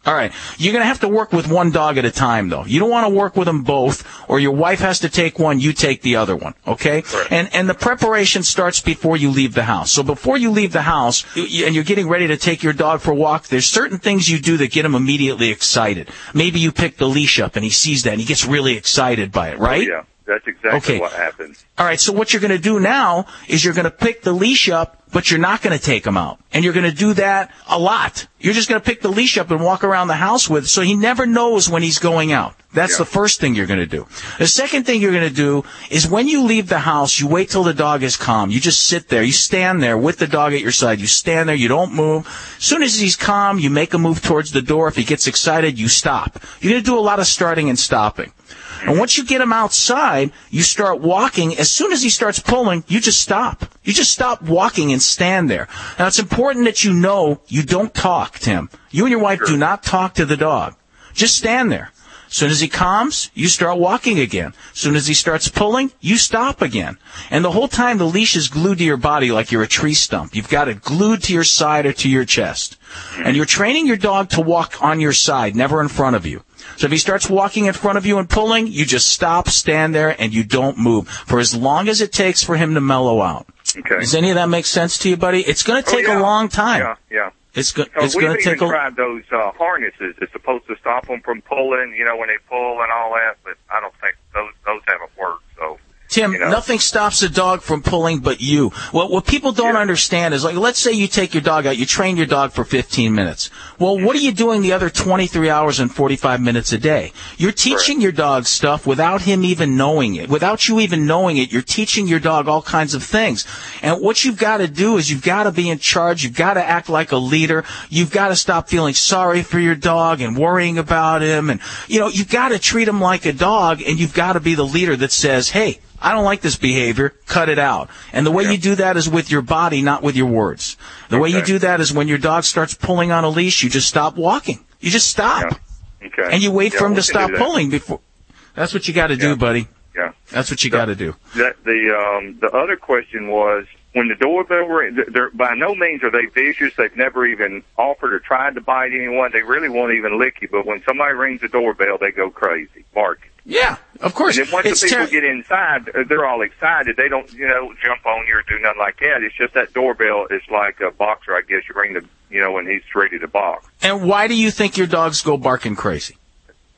all right. You're going to have to work with one dog at a time, though. You don't want to work with them both, or your wife has to take one, you take the other one. Okay? And and the preparation starts before you leave the house. So before you leave the house, you- and you're getting ready to take your dog for a walk, there's certain things you do that get him immediately excited. Maybe you pick the leash up, and he sees that, and he gets really excited by it, right? Oh, yeah, that's exactly Okay. what happens. All right, so what you're going to do now is you're going to pick the leash up, but you're not going to take him out. And you're going to do that a lot. You're just going to pick the leash up and walk around the house with, so he never knows when he's going out. That's the first thing you're going to do. The second thing you're going to do is when you leave the house, you wait till the dog is calm. You just sit there. You stand there with the dog at your side. You stand there. You don't move. As soon as he's calm, you make a move towards the door. If he gets excited, you stop. You're going to do a lot of starting and stopping. And once you get him outside, you start walking. As soon as he starts pulling, you just stop. You just stop walking and stand there. Now it's important that you know you don't talk, Tim. You and your wife do not talk to the dog. Just stand there. As soon as he calms, you start walking again. As soon as he starts pulling, you stop again. And the whole time the leash is glued to your body like you're a tree stump. You've got it glued to your side or to your chest. And you're training your dog to walk on your side, never in front of you. So if he starts walking in front of you and pulling, you just stop, stand there, and you don't move for as long as it takes for him to mellow out. Okay. Does any of that make sense to you, buddy? It's going to Oh, take yeah. a long time. Yeah, yeah. It's go- So it's we've going to even take a tried those uh, harnesses. It's supposed to stop them from pulling, you know, when they pull and all that. But I don't think those those haven't worked. Tim, you know. nothing stops a dog from pulling but you. What what people don't understand is like let's say you take your dog out, you train your dog for 15 minutes. Well, what are you doing the other 23 hours and 45 minutes a day? You're teaching your dog stuff without him even knowing it. Without you even knowing it, you're teaching your dog all kinds of things. And what you've got to do is you've got to be in charge, you've got to act like a leader, you've got to stop feeling sorry for your dog and worrying about him and you know, you've got to treat him like a dog and you've got to be the leader that says, "Hey, I don't like this behavior. Cut it out. And the way you do that is with your body, not with your words. The way you do that is when your dog starts pulling on a leash, you just stop walking. You just stop. okay. And you wait Yeah, for him to stop pulling before. That's what you got to do, buddy. Yeah. That's what you got to do. That the um, the other question was when the doorbell rings. They're by no means are they vicious. They've never even offered or tried to bite anyone. They really won't even lick you. But when somebody rings the doorbell, they go crazy, barking. Yeah, of course. And then once It's the people ter- get inside, they're all excited. They don't, you know, jump on you or do nothing like that. It's just that doorbell is like a boxer, I guess. You ring the, you know, when he's ready to box. And why do you think your dogs go barking crazy?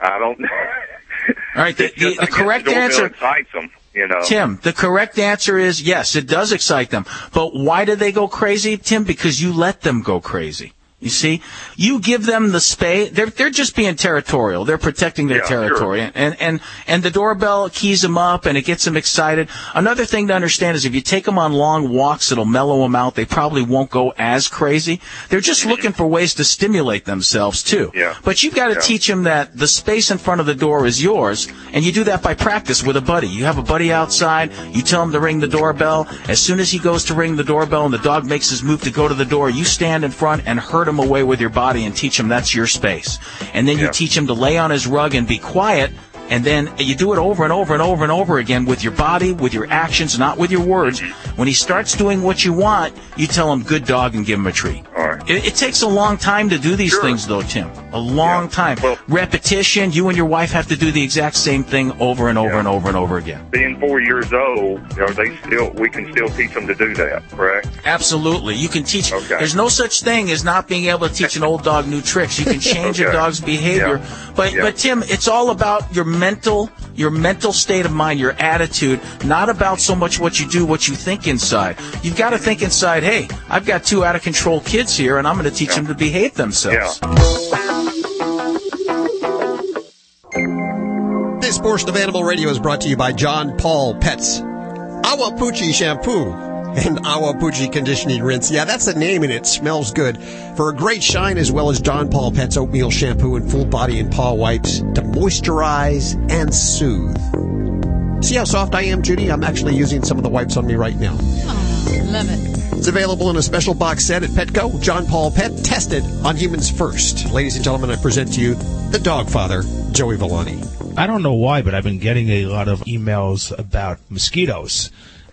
I don't. know. (laughs) All right, the, just, the, the correct doorbell answer. excites them. You know, Tim, the correct answer is yes, it does excite them. But why do they go crazy, Tim? Because you let them go crazy. You see, you give them the space. They're they're just being territorial. They're protecting their Yeah, sure. territory, and and and the doorbell keys them up, and it gets them excited. Another thing to understand is if you take them on long walks, it'll mellow them out. They probably won't go as crazy. They're just looking for ways to stimulate themselves too. Yeah. But you've got to Yeah. teach them that the space in front of the door is yours, and you do that by practice with a buddy. You have a buddy outside, you tell him to ring the doorbell. As soon as he goes to ring the doorbell and the dog makes his move to go to the door, you stand in front and hurt him away with your body and teach him that's your space. And then you teach him to lay on his rug and be quiet. And then you do it over and over and over and over again with your body, with your actions, not with your words. When he starts doing what you want, you tell him good dog and give him a treat. All right. It, it takes a long time to do these things, though, Tim. A long time. Repetition. You and your wife have to do the exact same thing over and over and over and over again. Being four years old, know, they still we can still teach them to do that, correct? Absolutely. You can teach. There's no such thing as not being able to teach an old dog new tricks. You can (laughs) change a dog's behavior. Yeah. But Yeah. but Tim, it's all about your mental your mental state of mind, your attitude, not about so much what you do, what you think inside. You've got to think inside, hey, I've got two out of control kids here and I'm going to teach them to behave themselves. This portion of Animal Radio is brought to you by John Paul Pets. Awapuhi Shampoo and Awapuhi Conditioning Rinse. Yeah, that's the name and it smells good. For a great shine as well as John Paul Pets Oatmeal Shampoo and full body and paw wipes to moisturize and soothe. See how soft I am, Judy? I'm actually using some of the wipes on me right now. Oh, love it. It's available in a special box set at Petco. John Paul Pet, tested on humans first. Ladies and gentlemen, I present to you the dog father, Joey Villani. I don't know why, but I've been getting a lot of emails about mosquitoes.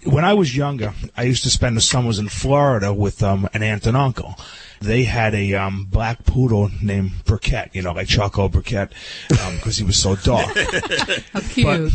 When I was younger, I used to spend the summers in Florida with um, an aunt and uncle. They had a um, black poodle named Briquette, you know, like Choco Briquette, because he was so dark. (laughs) How cute.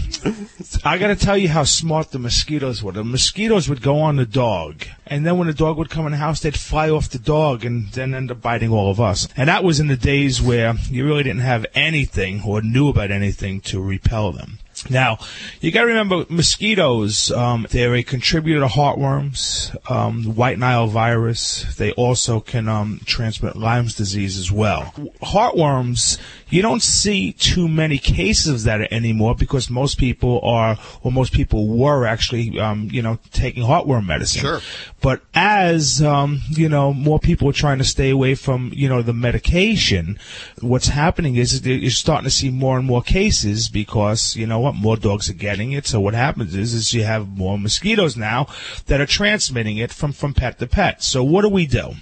I got to tell you how smart the mosquitoes were. The mosquitoes would go on the dog, and then when the dog would come in the house, they'd fly off the dog and then end up biting all of us. And that was in the days where you really didn't have anything or knew about anything to repel them. Now, you got to remember mosquitoes. Um, they're a contributor to heartworms, um, white Nile virus. They also can um, transmit Lyme's disease as well. Heartworms, you don't see too many cases of that anymore because most people are, or most people were actually, um, you know, taking heartworm medicine. Sure. But as um, you know, more people are trying to stay away from you know the medication. What's happening is you're starting to see more and more cases because you know what, more dogs are getting it. So what happens is, is you have more mosquitoes now that are transmitting it from from pet to pet. So what do we do?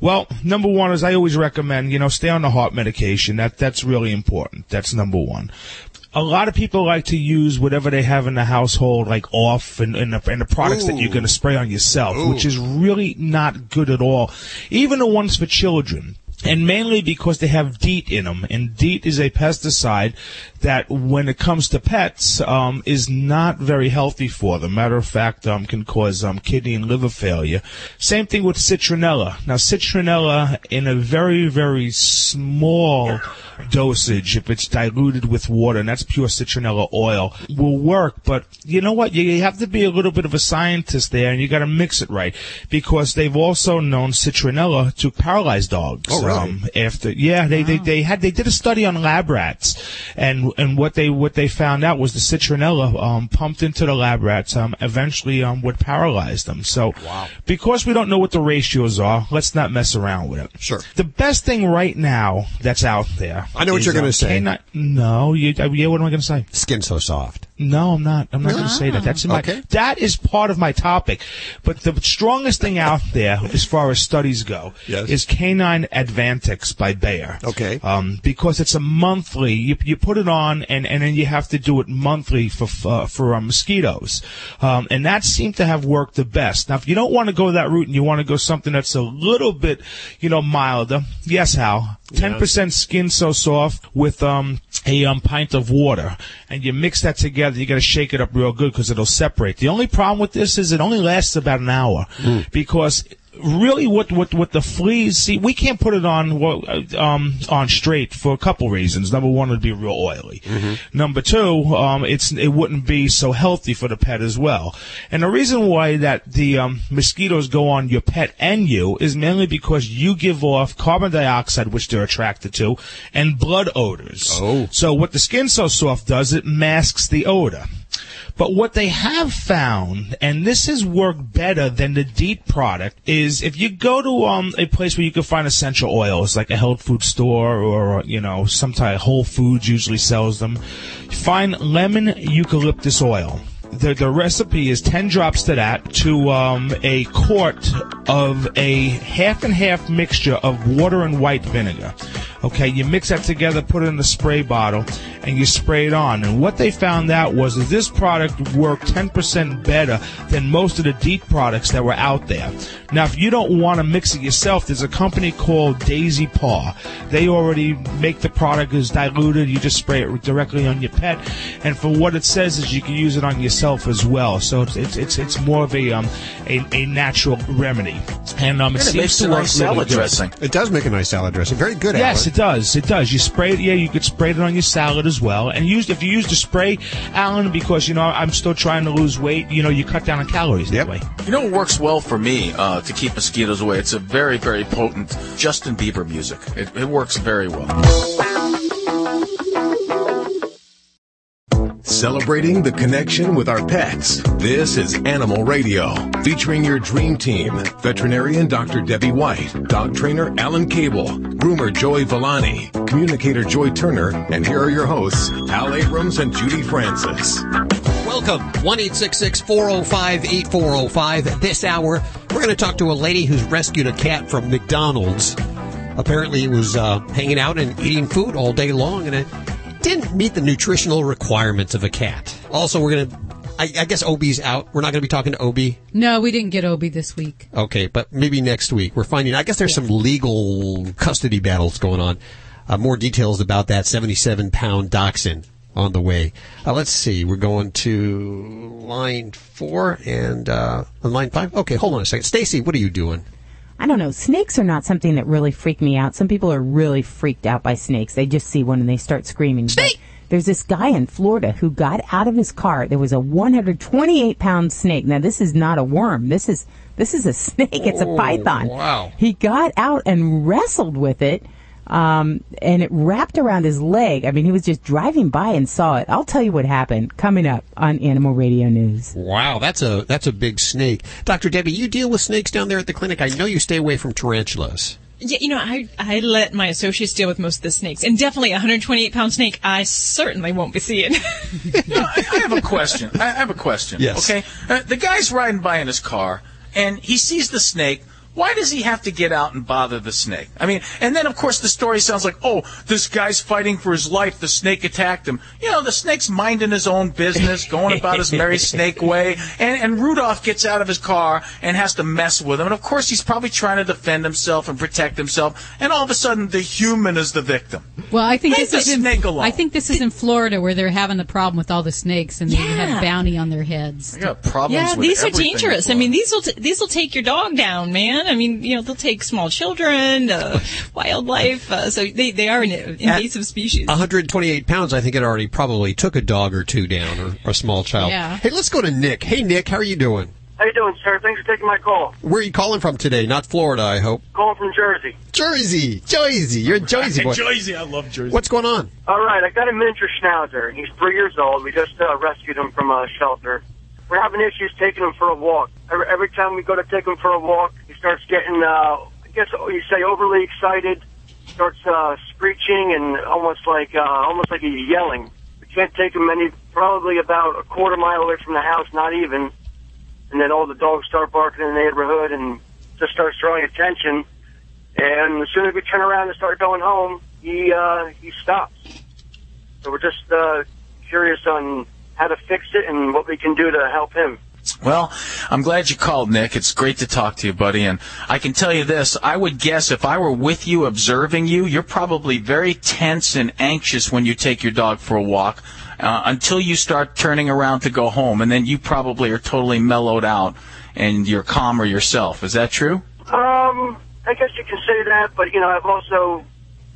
Well, number one is I always recommend, you know, stay on the heart medication. That that's really important. That's number one. A lot of people like to use whatever they have in the household, like off and, and, the, and the products that you're going to spray on yourself, which is really not good at all. Even the ones for children. And mainly because they have DEET in them. And DEET is a pesticide that, when it comes to pets, um, is not very healthy for them. Matter of fact, um, can cause um, kidney and liver failure. Same thing with citronella. Now, citronella, in a very, very small dosage, if it's diluted with water, and that's pure citronella oil, will work. But you know what? You have to be a little bit of a scientist there, and you got to mix it right because they've also known citronella to paralyze dogs. Oh, really? Um, after yeah, they, they they had they did a study on lab rats, and and what they what they found out was the citronella um, pumped into the lab rats um, eventually um, would paralyze them. So because we don't know what the ratios are, let's not mess around with it. Sure. The best thing right now that's out there. I know what is, you're gonna um, say. K9 no, you, uh, yeah. What am I going to say? Skin so soft. No, I'm not. I'm not going to say that. That's in my. Okay. That is part of my topic. But the strongest thing out there, as far as studies go, Yes. is K9 Advantix by Bayer. Okay. Um, because it's a monthly. You, you put it on, and, and then you have to do it monthly for uh, for uh, mosquitoes. Um, and that seemed to have worked the best. Now, if you don't want to go that route and you want to go something that's a little bit, you know, milder, yes, Hal. Ten percent skin so soft with um a um pint of water, and you mix that together. You got to shake it up real good because it'll separate. The only problem with this is it only lasts about an hour because really what what what the fleas see we can't put it on uh, um on straight for a couple reasons. Number one it'd be real oily. Number two um it's it wouldn't be so healthy for the pet as well. And the reason why that the um, mosquitoes go on your pet and you is mainly because you give off carbon dioxide which they're attracted to and blood odors. Oh. so what the skin so soft does it masks the odor but what they have found, and this has worked better than the DEET product, is if you go to um, a place where you can find essential oils, like a health food store or, you know, some type Whole Foods usually sells them, find lemon eucalyptus oil. The, the recipe is 10 drops to that to um, a quart of a half and half mixture of water and white vinegar. Okay, you mix that together, put it in the spray bottle, and you spray it on. And what they found out was that this product worked 10% better than most of the DEET products that were out there. Now, if you don't want to mix it yourself, there's a company called Daisy Paw. They already make the product as diluted. You just spray it directly on your pet. And for what it says is you can use it on yourself as well. So it's it's it's, it's more of a um a, a natural remedy. And um, it And it seems makes to a work nice salad good. dressing. It does make a nice salad dressing. Very good. Yes, Alan. It does. It does. You spray it. Yeah, you could spray it on your salad as well. And use if you use the spray, Alan, because you know I'm still trying to lose weight. You know, you cut down on calories that way. You know what works well for me uh, to keep mosquitoes away? It's a very, very potent Justin Bieber music. It, it works very well. Celebrating the connection with our pets. This is Animal Radio, featuring your dream team. Veterinarian Dr. Debbie White, dog trainer Alan Kabel, groomer Joey Villani, communicator Joy Turner, and here are your hosts, Hal Abrams and Judy Francis. Welcome. 1 405 8405. This hour, we're going to talk to a lady who's rescued a cat from McDonald's. Apparently, it was uh, hanging out and eating food all day long, and it didn't meet the nutritional requirements of a cat. Also, we're going to, I, I guess Obi's out. We're not going to be talking to Obi. No, we didn't get Obi this week. Okay, but maybe next week. We're finding, I guess there's some legal custody battles going on. Uh, more details about that 77 pound dachshund on the way. Uh, let's see. We're going to line four and uh, line five. Okay, hold on a second. Stacy, what are you doing? I don't know. Snakes are not something that really freak me out. Some people are really freaked out by snakes. They just see one and they start screaming. Snake! there's this guy in Florida who got out of his car. There was a 128 pound snake. Now this is not a worm. This is this is a snake. It's a Oh, python. wow. He got out and wrestled with it. Um, and it wrapped around his leg. I mean, he was just driving by and saw it. I'll tell you what happened coming up on Animal Radio News. Wow, that's a that's a big snake. Dr. Debbie, you deal with snakes down there at the clinic. I know you stay away from tarantulas. Yeah, you know, I I let my associates deal with most of the snakes, and definitely a 128 pound snake. I certainly won't be seeing. (laughs) I, I have a question. I have a question. Yes. Okay. Uh, the guy's riding by in his car, and he sees the snake. Why does he have to get out and bother the snake? I mean, and then of course the story sounds like, oh, this guy's fighting for his life. The snake attacked him. You know, the snake's minding his own business, going about his merry snake way, and, and Rudolph gets out of his car and has to mess with him. And of course he's probably trying to defend himself and protect himself. And all of a sudden the human is the victim. Well, I think Leave this the is in, alone. I think this is in Florida where they're having the problem with all the snakes and they Yeah. have bounty on their heads. I got problems yeah, with these are dangerous. I mean, these will t- these will take your dog down, man. I mean, you know, they'll take small children, uh, (laughs) wildlife. Uh, so they they are an invasive species. 128 pounds. I think it already probably took a dog or two down, or, or a small child. Yeah. Hey, let's go to Nick. Hey, Nick, how are you doing? How you doing, sir? Thanks for taking my call. Where are you calling from today? Not Florida, I hope. Calling from Jersey. Jersey, Jersey. You're a Jersey boy. (laughs) Jersey, I love Jersey. What's going on? All right, I got a miniature schnauzer. He's three years old. We just uh, rescued him from a shelter. We're having issues taking him for a walk. Every, every time we go to take him for a walk, he starts getting, uh, I guess you say, overly excited. Starts uh, screeching and almost like uh, almost like he's yelling. We can't take him any, probably about a quarter mile away from the house, not even. And then all the dogs start barking in the neighborhood and just starts drawing attention. And as soon as we turn around and start going home, he uh, he stops. So we're just uh, curious on how to fix it and what we can do to help him. Well, I'm glad you called, Nick. It's great to talk to you, buddy. And I can tell you this, I would guess if I were with you observing you, you're probably very tense and anxious when you take your dog for a walk uh, until you start turning around to go home. And then you probably are totally mellowed out and you're calmer yourself. Is that true? Um, I guess you can say that, but you know, I've also,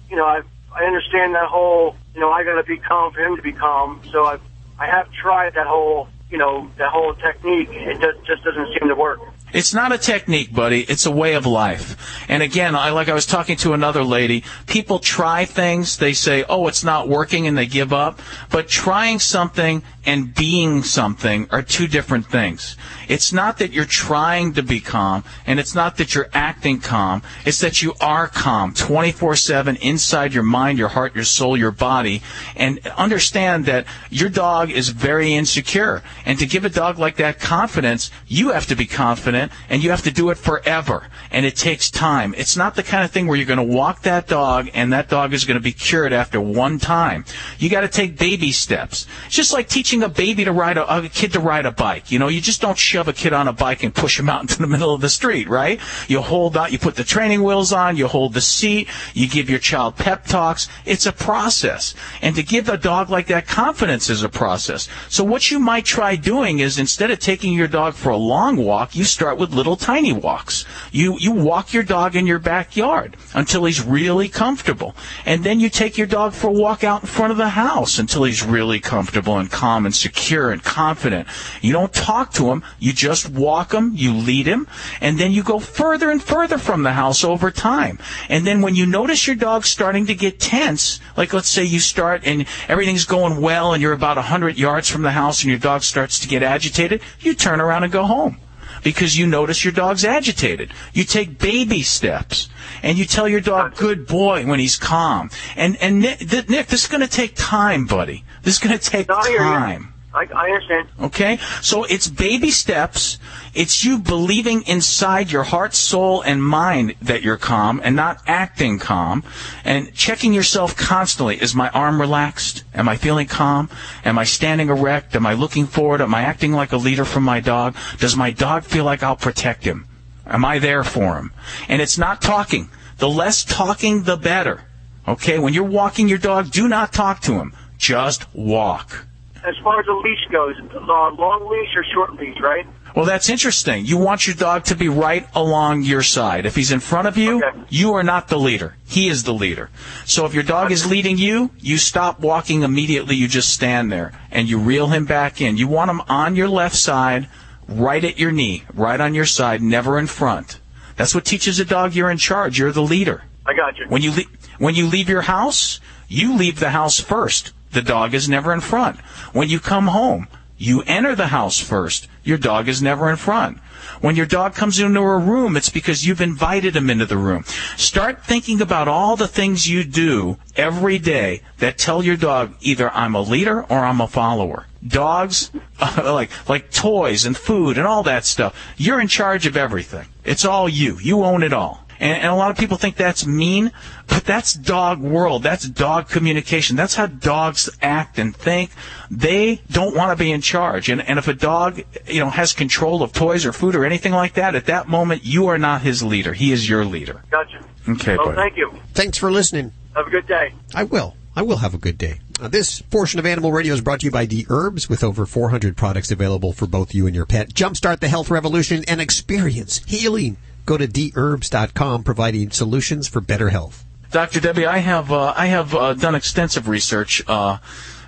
you know, I I understand that whole, you know, I got to be calm for him to be calm. So I I have tried that whole, you know, that whole technique. It just just doesn't seem to work. It's not a technique, buddy. It's a way of life. And again, I like I was talking to another lady. People try things. They say, "Oh, it's not working," and they give up. But trying something and being something are two different things. It's not that you're trying to be calm, and it's not that you're acting calm. It's that you are calm 24/7 inside your mind, your heart, your soul, your body, and understand that your dog is very insecure. And to give a dog like that confidence, you have to be confident and you have to do it forever. And it takes time. It's not the kind of thing where you're going to walk that dog and that dog is going to be cured after one time. You got to take baby steps. It's just like teaching a baby to ride a, a kid to ride a bike. You know, you just don't shove a kid on a bike and push him out (laughs) into the middle of the street, right? You hold out, you put the training wheels on, you hold the seat, you give your child pep talks. It's a process. And to give a dog like that confidence is a process. So what you might try doing is instead of taking your dog for a long walk, you start with little tiny walks. You, you walk your dog in your backyard until he's really comfortable. And then you take your dog for a walk out in front of the house until he's really comfortable and calm and secure and confident. You don't talk to him. You just walk him. You lead him. And then you go further and further from the house over time. And then when you notice your dog starting to get tense, like let's say you start and everything's going well and you're about 100 yards from the house and your dog starts to get agitated, you turn around and go home because you notice your dog's agitated. You take baby steps and you tell your dog, good boy, when he's calm. And, and Nick, Nick this is going to take time, buddy. This is going to take you. time. I, I understand. Okay? So it's baby steps. It's you believing inside your heart, soul, and mind that you're calm and not acting calm and checking yourself constantly. Is my arm relaxed? Am I feeling calm? Am I standing erect? Am I looking forward? Am I acting like a leader for my dog? Does my dog feel like I'll protect him? Am I there for him? And it's not talking. The less talking, the better. Okay? When you're walking your dog, do not talk to him. Just walk. As far as the leash goes, uh, long leash or short leash, right? Well, that's interesting. You want your dog to be right along your side. If he's in front of you, you are not the leader. He is the leader. So if your dog is leading you, you stop walking immediately. You just stand there and you reel him back in. You want him on your left side, right at your knee, right on your side, never in front. That's what teaches a dog you're in charge. You're the leader. I got you. When you le- when you leave your house, you leave the house first. The dog is never in front. When you come home, you enter the house first. Your dog is never in front. When your dog comes into a room, it's because you've invited him into the room. Start thinking about all the things you do every day that tell your dog either I'm a leader or I'm a follower. Dogs, (laughs) like like toys and food and all that stuff. You're in charge of everything. It's all you. You own it all. And, and a lot of people think that's mean, but that's dog world. That's dog communication. That's how dogs act and think. They don't want to be in charge. And, and if a dog, you know, has control of toys or food or anything like that, at that moment, you are not his leader. He is your leader. Gotcha. Okay, Well, buddy. thank you. Thanks for listening. Have a good day. I will. I will have a good day. Uh, this portion of Animal Radio is brought to you by The Herbs with over 400 products available for both you and your pet. Jumpstart the health revolution and experience healing. Go to dherbs.com providing solutions for better health. Dr. Debbie, I have uh, I have uh, done extensive research, uh,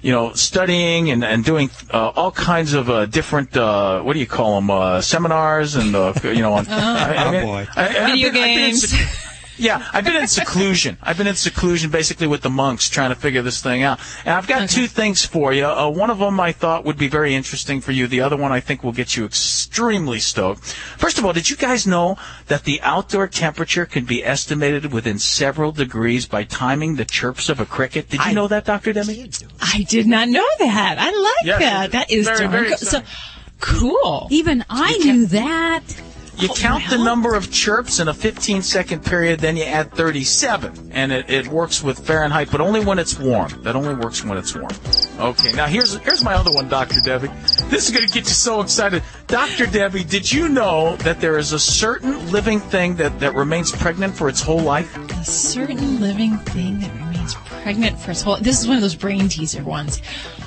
you know, studying and, and doing uh, all kinds of uh, different uh, what do you call them uh, seminars and uh, you know on (laughs) Oh, boy. Video games. Yeah, I've been in seclusion. I've been in seclusion basically with the monks trying to figure this thing out. And I've got two things for you. Uh, one of them I thought would be very interesting for you. The other one I think will get you extremely stoked. First of all, did you guys know that the outdoor temperature can be estimated within several degrees by timing the chirps of a cricket? Did you know that, Dr. Debbie? I did not know that. I like Yes, that. That is very, very cool. So cool. Even I knew that. You oh, count the number of chirps in a 15 second period, then you add 37, and it, it works with Fahrenheit, but only when it's warm. That only works when it's warm. Okay, now here's here's my other one, Dr. Debbie. This is going to get you so excited. Dr. Debbie, did you know that there is a certain living thing that, that remains pregnant for its whole life? A certain living thing that remains pregnant for its whole. This is one of those brain teaser ones.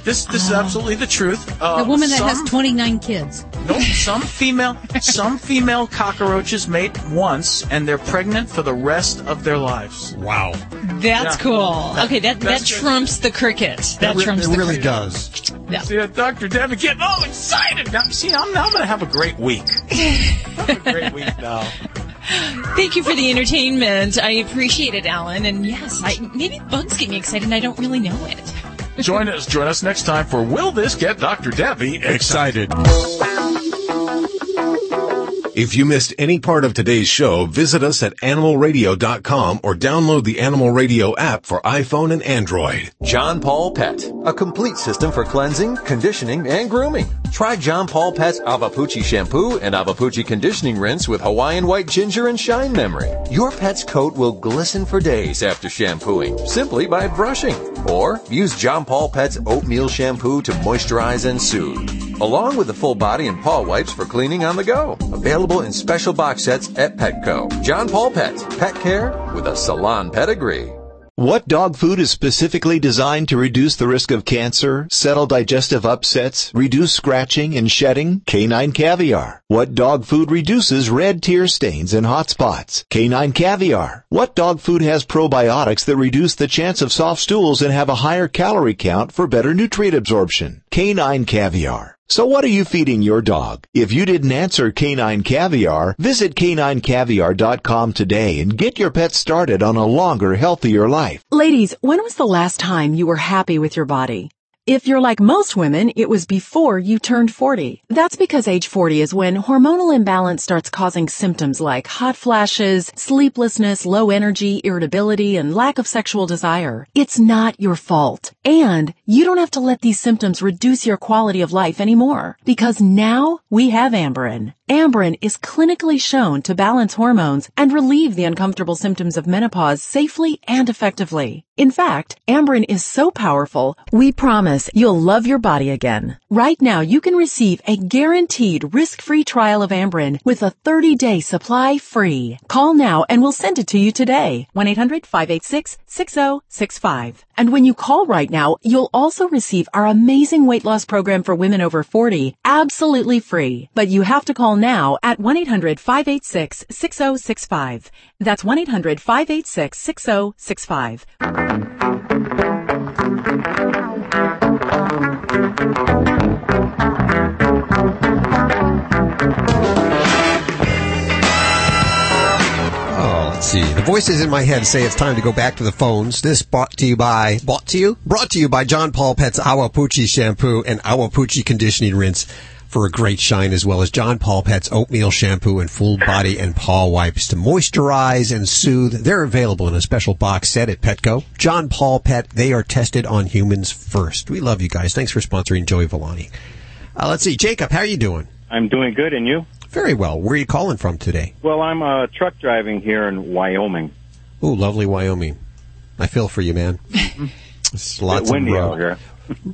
This this is absolutely the truth. Uh, the woman that some- has 29 kids. Nope. Some female some female cockroaches mate once, and they're pregnant for the rest of their lives. Wow. That's Yeah. cool. Okay, that that That's- trumps the cricket. That, re- trumps it the really cricket. does. Yeah. See, uh, Dr. Debbie getting all excited. Now, see, I'm now going to have a great week. (laughs) have a great week now. Thank you for the entertainment. I appreciate it, Alan. And yes, I, maybe bugs get me excited and I don't really know it. Join us. Join us next time for Will This Get Dr. Debbie Excited. If you missed any part of today's show, visit us at animalradio.com or download the Animal Radio app for iPhone and Android. John Paul Pet, a complete system for cleansing, conditioning, and grooming. Try John Paul Pet's Awapuhi shampoo and Awapuhi conditioning rinse with Hawaiian white ginger and shine memory. Your pet's coat will glisten for days after shampooing, simply by brushing. Or use John Paul Pet's oatmeal shampoo to moisturize and soothe, along with the full body and paw wipes for cleaning on the go. Available in special box sets at Petco. John Paul Pet, pet care with a salon pedigree. What dog food is specifically designed to reduce the risk of cancer, settle digestive upsets, reduce scratching and shedding? Canine caviar. What dog food reduces red tear stains and hot spots? Canine caviar. What dog food has probiotics that reduce the chance of soft stools and have a higher calorie count for better nutrient absorption? Canine caviar. So what are you feeding your dog? If you didn't answer Canine Caviar, visit caninecaviar.com today and get your pet started on a longer, healthier life. Ladies, when was the last time you were happy with your body? If you're like most women, it was before you turned 40. That's because age 40 is when hormonal imbalance starts causing symptoms like hot flashes, sleeplessness, low energy, irritability, and lack of sexual desire. It's not your fault. And you don't have to let these symptoms reduce your quality of life anymore. Because now we have Amberen. Amberen is clinically shown to balance hormones and relieve the uncomfortable symptoms of menopause safely and effectively. In fact, Amberen is so powerful, we promise you'll love your body again. Right now, you can receive a guaranteed risk-free trial of Amberen with a 30-day supply free. Call now and we'll send it to you today. 1-800-586-6065. And when you call right now, you'll also receive our amazing weight loss program for women over 40, absolutely free. But you have to call now at 1-800-586-6065. That's 1-800-586-6065. Oh, let's see. The voices in my head say it's time to go back to the phones. This brought to you by, brought to you? Brought to you by John Paul Pet's Awapuhi shampoo and Awapuhi conditioning rinse for a great shine as well as John Paul Pet's oatmeal shampoo and full body and paw wipes to moisturize and soothe. They're available in a special box set at Petco. John Paul Pet, they are tested on humans first. We love you guys. Thanks for sponsoring Joey Villani. Uh, let's see. Jacob, how are you doing? I'm doing good, and you? Very well. Where are you calling from today? Well, I'm uh, truck driving here in Wyoming. Oh, lovely Wyoming. I feel for you, man. (laughs) It's lots windy of out here.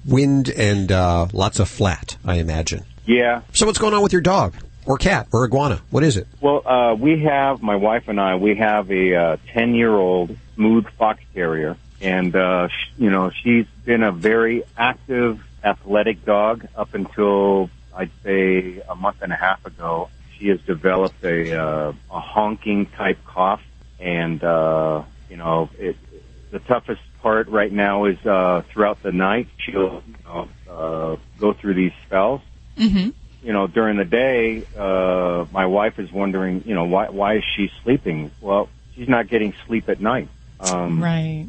wind and uh, lots of flat, I imagine. Yeah. So what's going on with your dog or cat or iguana? What is it? Well, uh, we have my wife and I. We have a ten-year-old smooth fox terrier, and uh, sh- you know she's been a very active, athletic dog up until I'd say a month and a half ago. She has developed a uh, a honking type cough, and uh, you know it. The toughest part right now is uh, throughout the night she'll you know, uh, go through these spells. Mm-hmm. you know, during the day, uh, my wife is wondering, you know, why why is she sleeping? Well, she's not getting sleep at night. Um, right.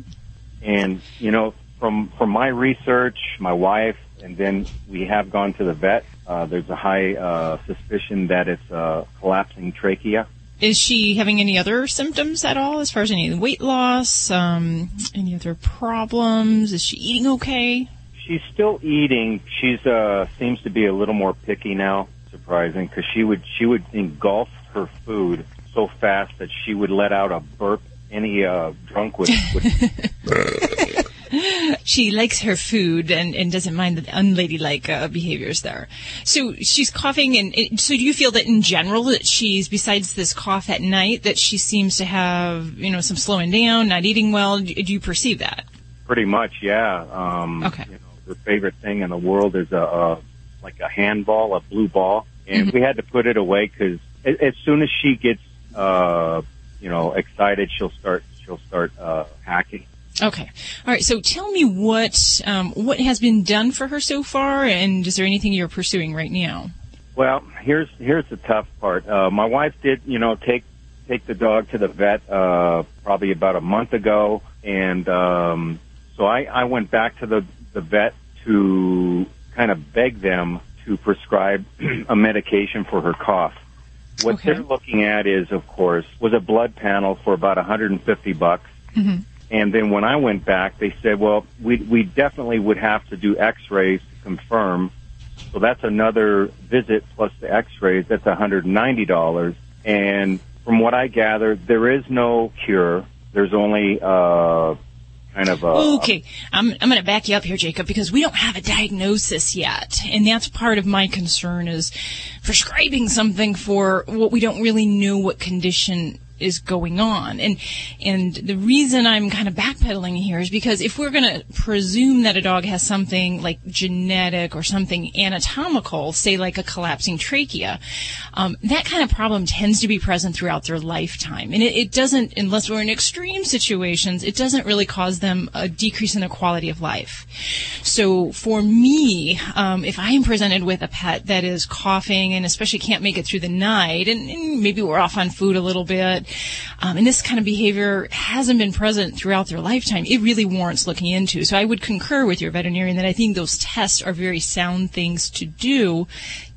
And you know, from from my research, my wife, and then we have gone to the vet. Uh, there's a high uh, suspicion that it's uh, collapsing trachea. Is she having any other symptoms at all, as far as any weight loss, um, any other problems? Is she eating okay? She's still eating. She's uh, seems to be a little more picky now. Surprising, because she would she would engulf her food so fast that she would let out a burp. Any uh, drunk would, would (laughs) she likes her food and, and doesn't mind the unladylike uh, behaviors there. So she's coughing, and and so do you feel that in general that she's besides this cough at night that she seems to have you know some slowing down, not eating well? Do do you perceive that? Pretty much, yeah. Um, Okay. You know, her favorite thing in the world is a, a like a handball, a blue ball, and Mm-hmm. we had to put it away because as soon as she gets, uh, you know, excited, she'll start she'll start uh, hacking. Okay. All right. So tell me what um, what has been done for her so far, and is there anything you're pursuing right now? Well, here's here's the tough part. Uh, my wife did, you know, take take the dog to the vet uh, probably about a month ago, and um, so I, I went back to the the vet to kind of beg them to prescribe (clears throat) a medication for her cough. what Okay. they're looking at is, of course, was a blood panel for about 150 bucks. Mm-hmm. And then when I went back, they said, well, we, we definitely would have to do x-rays to confirm. So that's another visit plus the x-rays. That's $190. And from what I gathered, there is no cure. There's only, uh, kind of a, Okay, I'm I'm going to back you up here, Jacob, because we don't have a diagnosis yet, and that's part of my concern is prescribing something for what we don't really know what condition is going on. And and the reason I'm kind of backpedaling here is because if we're going to presume that a dog has something like genetic or something anatomical, say like a collapsing trachea, um, that kind of problem tends to be present throughout their lifetime. And it, it doesn't, unless we're in extreme situations, it doesn't really cause them a decrease in their quality of life. So for me, um, if I am presented with a pet that is coughing and especially can't make it through the night, and, and maybe we're off on food a little bit, um, and this kind of behavior hasn't been present throughout their lifetime, it really warrants looking into. So I would concur with your veterinarian that I think those tests are very sound things to do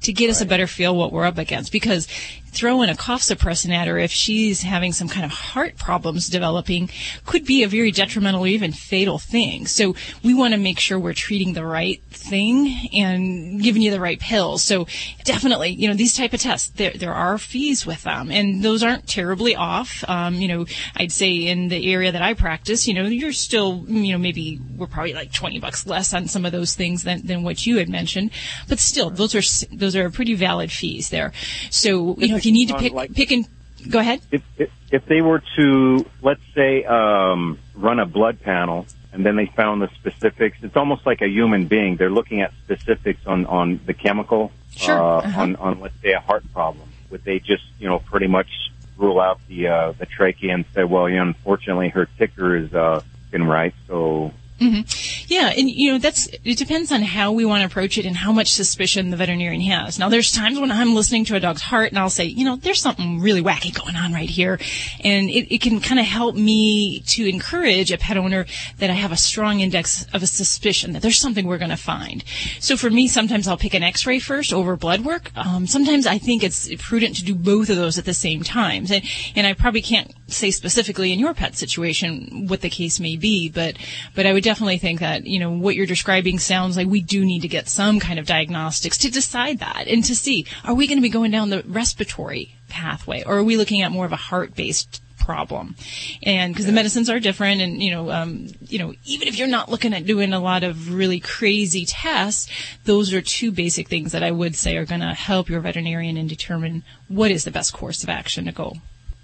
to get us a better feel what we're up against. Because throwing a cough suppressant at her if she's having some kind of heart problems developing could be a very detrimental or even fatal thing. So we want to make sure we're treating the right thing and giving you the right pills. So definitely, you know, these type of tests, there, there are fees with them and those aren't terribly off. Um, you know, I'd say in the area that I practice, you know, you're still, you know, maybe we're probably like 20 bucks less on some of those things than, than what you had mentioned. But still, those are, those are pretty valid fees there. So, you know, if you need to pick, pick and, go ahead. if, if, if they were to, let's say, um, run a blood panel and then they found the specifics, it's almost like a human being. They're looking at specifics on, on the chemical, Sure. uh, Uh-huh. on, on, let's say, a heart problem. Would they just, you know, pretty much rule out the, uh, the trachea and say, well, you know, unfortunately her ticker is, uh, right, so hmm Yeah, and you know that's it depends on how we want to approach it and how much suspicion the veterinarian has. Now, there's times when I'm listening to a dog's heart and I'll say, you know, there's something really wacky going on right here, and it, it can kind of help me to encourage a pet owner that I have a strong index of a suspicion that there's something we're going to find. So for me, sometimes I'll pick an X-ray first over blood work. Um, sometimes I think it's prudent to do both of those at the same time, and, and I probably can't say specifically in your pet situation what the case may be, but but I would definitely think that you know what you're describing sounds like we do need to get some kind of diagnostics to decide that and to see are we going to be going down the respiratory pathway or are we looking at more of a heart based problem? And because the medicines are different and you know um, you know even if you're not looking at doing a lot of really crazy tests those are two basic things that I would say are going to help your veterinarian and determine what is the best course of action to go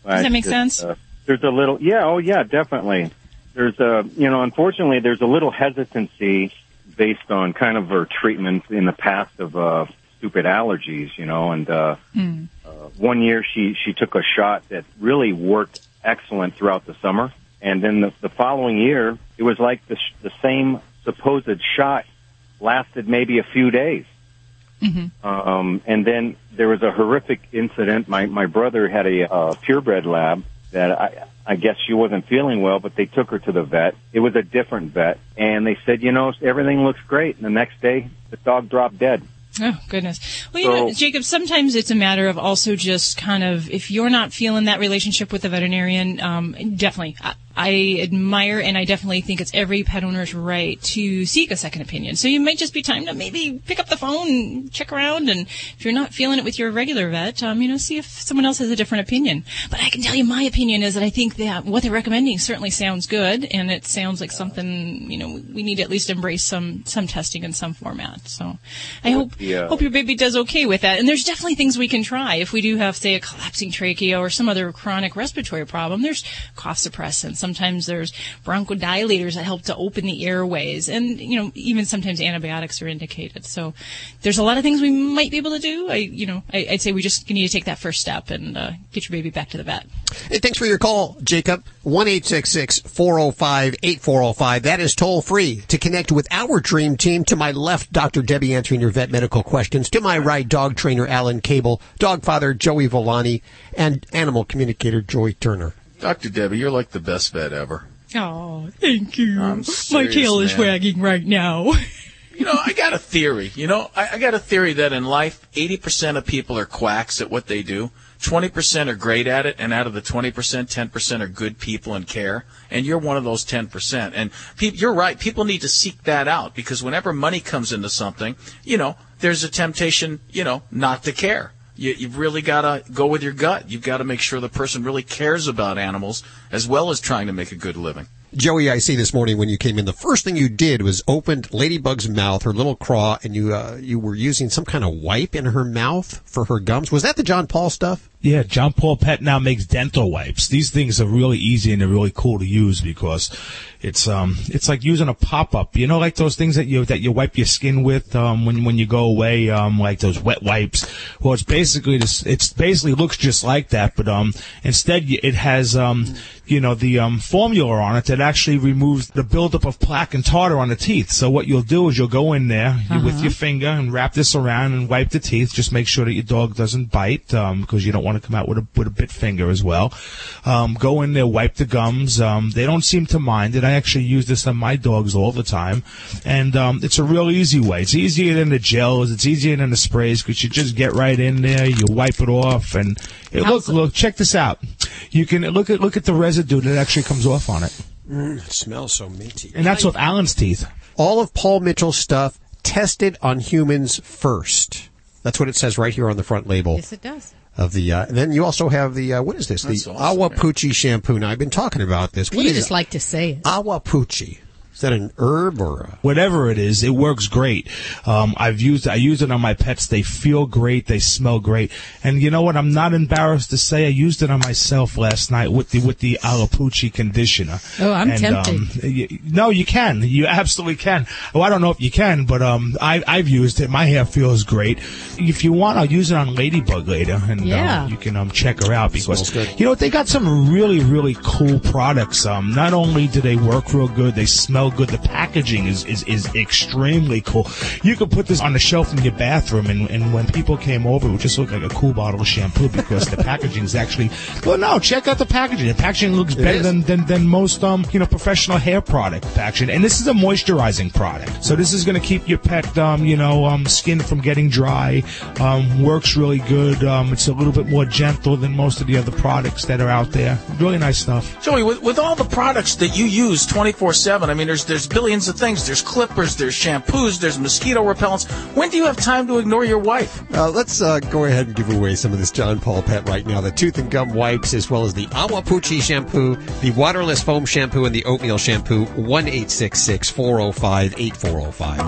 does that make sense? uh, there's a little, yeah, oh yeah, definitely. There's a, you know, unfortunately, there's a little hesitancy based on kind of her treatment in the past of uh, stupid allergies, you know. And uh, Hmm. uh, one year she she took a shot that really worked excellent throughout the summer, and then the, the following year it was like the sh- the same supposed shot lasted maybe a few days. Um, and then there was a horrific incident. My my brother had a uh, purebred lab that I I guess she wasn't feeling well, but they took her to the vet. It was a different vet, and they said, you know, everything looks great. And the next day, the dog dropped dead. Oh goodness. Well, you know, Jacob. Sometimes it's a matter of also just kind of if you're not feeling that relationship with the veterinarian, um, definitely. I, I admire and I definitely think it's every pet owner's right to seek a second opinion. So you might just be time to maybe pick up the phone and check around, and if you're not feeling it with your regular vet, um, you know, see if someone else has a different opinion. But I can tell you my opinion is that I think that what they're recommending certainly sounds good, and it sounds like something you know we need to at least embrace some some testing in some format. So I hope Yeah. hope your baby does okay with that. And there's definitely things we can try if we do have, say, a collapsing trachea or some other chronic respiratory problem. There's cough suppressants. Sometimes there's bronchodilators that help to open the airways, and you know even sometimes antibiotics are indicated. So there's a lot of things we might be able to do. I you know I, I'd say we just need to take that first step and uh, get your baby back to the vet. Hey, thanks for your call, Jacob. 1 405 8405. That is toll free to connect with our dream team. To my left, Dr. Debbie answering your vet medical questions. To my right, dog trainer Alan Kabel, dog father Joey Villani, and animal communicator Joy Turner. Dr. Debbie, you're like the best vet ever. Oh, thank you. I'm My serious, tail is man. wagging right now. You know, I got a theory. You know, I, I got a theory that in life, 80% of people are quacks at what they do. 20% are great at it, and out of the 20%, 10% are good people and care, and you're one of those 10%. And pe- you're right, people need to seek that out because whenever money comes into something, you know, there's a temptation, you know, not to care. You, you've really got to go with your gut. You've got to make sure the person really cares about animals as well as trying to make a good living. Joey, I see this morning when you came in, the first thing you did was opened Ladybug's mouth, her little craw, and you uh, you were using some kind of wipe in her mouth for her gums. Was that the John Paul stuff? Yeah, John Paul Pet now makes dental wipes. These things are really easy and they're really cool to use because it's um it's like using a pop up. You know, like those things that you that you wipe your skin with um when when you go away um like those wet wipes. Well, it's basically this. It's basically looks just like that, but um instead it has um you know the um formula on it that actually removes the buildup of plaque and tartar on the teeth. So what you'll do is you'll go in there you, with your finger and wrap this around and wipe the teeth. Just make sure that your dog doesn't bite um because you don't want to come out with a with a bit finger as well. Um, go in there, wipe the gums. Um, they don't seem to mind it. I actually use this on my dogs all the time, and um, it's a real easy way. It's easier than the gels. It's easier than the sprays because you just get right in there, you wipe it off, and it, look look check this out. You can look at look at the residue that actually comes off on it, Mm, it smells so minty. and that's with Alan's teeth. All of Paul Mitchell's stuff tested on humans first. That's what it says right here on the front label. Yes, it does. Of the, uh, then you also have the, uh, what is this? That's the awesome, Awapuhi shampoo. Now, I've been talking about this. What you is just it? like to say it. Awapuhi. Is that an herb or a... whatever it is, it works great. Um, I've used I use it on my pets. They feel great. They smell great. And you know what? I'm not embarrassed to say I used it on myself last night with the with the Awapuhi conditioner. Oh, I'm and, tempted. Um, y- no, you can. You absolutely can. Well, I don't know if you can, but um, I, I've used it. My hair feels great. If you want, I'll use it on Ladybug later, and Yeah. um, you can um, check her out because good. you know they got some really really cool products. Um, not only do they work real good, they smell good. The packaging is is, is extremely cool. You could put this on the shelf in your bathroom, and, and when people came over, it would just look like a cool bottle of shampoo because the (laughs) packaging is actually. Well, no, check out the packaging. The packaging looks better is. than, than than most um you know professional hair product packaging, and this is a moisturizing product. So this is going to keep your pet um you know um skin from getting dry. Um, works really good. Um, it's a little bit more gentle than most of the other products that are out there. Really nice stuff. Joey, with, with all the products that you use 24/7, I mean, there's there's billions of things. There's clippers, there's shampoos, there's mosquito repellents. When do you have time to ignore your wife? Uh, let's uh, go ahead and give away some of this John Paul Pet right now. The tooth and gum wipes, as well as the Awapuhi shampoo, the waterless foam shampoo, and the oatmeal shampoo. One eight six six four zero five eight four zero five.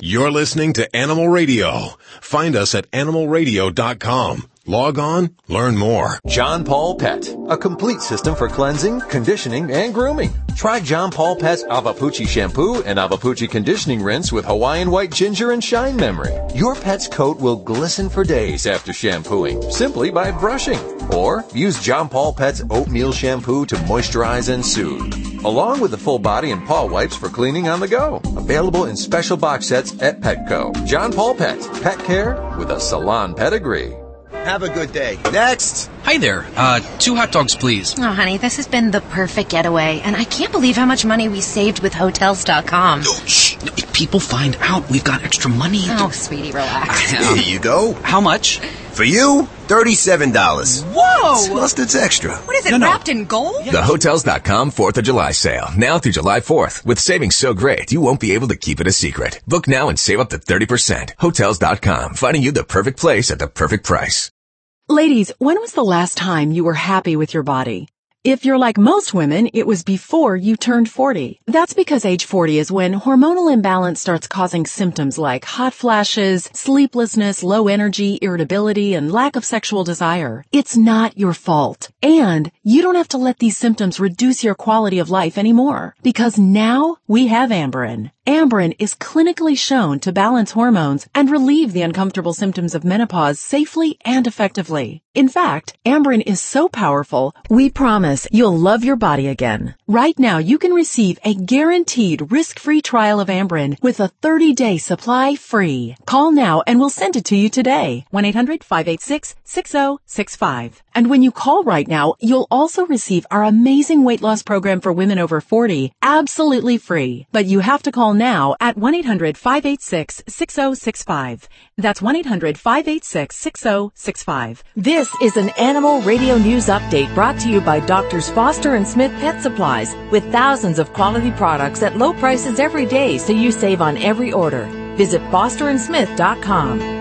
You're listening to Animal Radio. Find us at animalradio.com. Log on, learn more. John Paul Pet, a complete system for cleansing, conditioning, and grooming. Try John Paul Pet's Awapuhi shampoo and Awapuhi conditioning rinse with Hawaiian white ginger and shine memory. Your pet's coat will glisten for days after shampooing, simply by brushing. Or use John Paul Pet's oatmeal shampoo to moisturize and soothe. Along with the full body and paw wipes for cleaning on the go. Available in special box sets at Petco. John Paul Pet, pet care with a salon pedigree. Have a good day. Next. Hi there. Uh, two hot dogs, please. Oh, honey, this has been the perfect getaway, and I can't believe how much money we saved with Hotels.com. Shh. If people find out we've got extra money. Oh, sweetie, relax. Here you go. How much? For you, thirty-seven dollars. Whoa! Plus, it's extra. What is it, wrapped in gold? The Hotels.com 4th of July sale. Now through July 4th. With savings so great, you won't be able to keep it a secret. Book now and save up to 30%. Hotels.com. Finding you the perfect place at the perfect price. Ladies, when was the last time you were happy with your body? If you're like most women, it was before you turned 40. That's because age 40 is when hormonal imbalance starts causing symptoms like hot flashes, sleeplessness, low energy, irritability, and lack of sexual desire. It's not your fault. And you don't have to let these symptoms reduce your quality of life anymore. Because now we have Amberen. Amberen is clinically shown to balance hormones and relieve the uncomfortable symptoms of menopause safely and effectively. In fact, Amberen is so powerful, we promise you'll love your body again. Right now, you can receive a guaranteed risk-free trial of Amberen with a 30-day supply free. Call now and we'll send it to you today. 1-800-586-6065. And when you call right now, you'll also receive our amazing weight loss program for women over 40 absolutely free. But you have to call now at 1-800-586-6065. That's 1-800-586-6065. This is an Animal Radio News Update brought to you by Doctors Foster and Smith Pet Supplies with thousands of quality products at low prices every day so you save on every order. Visit fosterandsmith.com.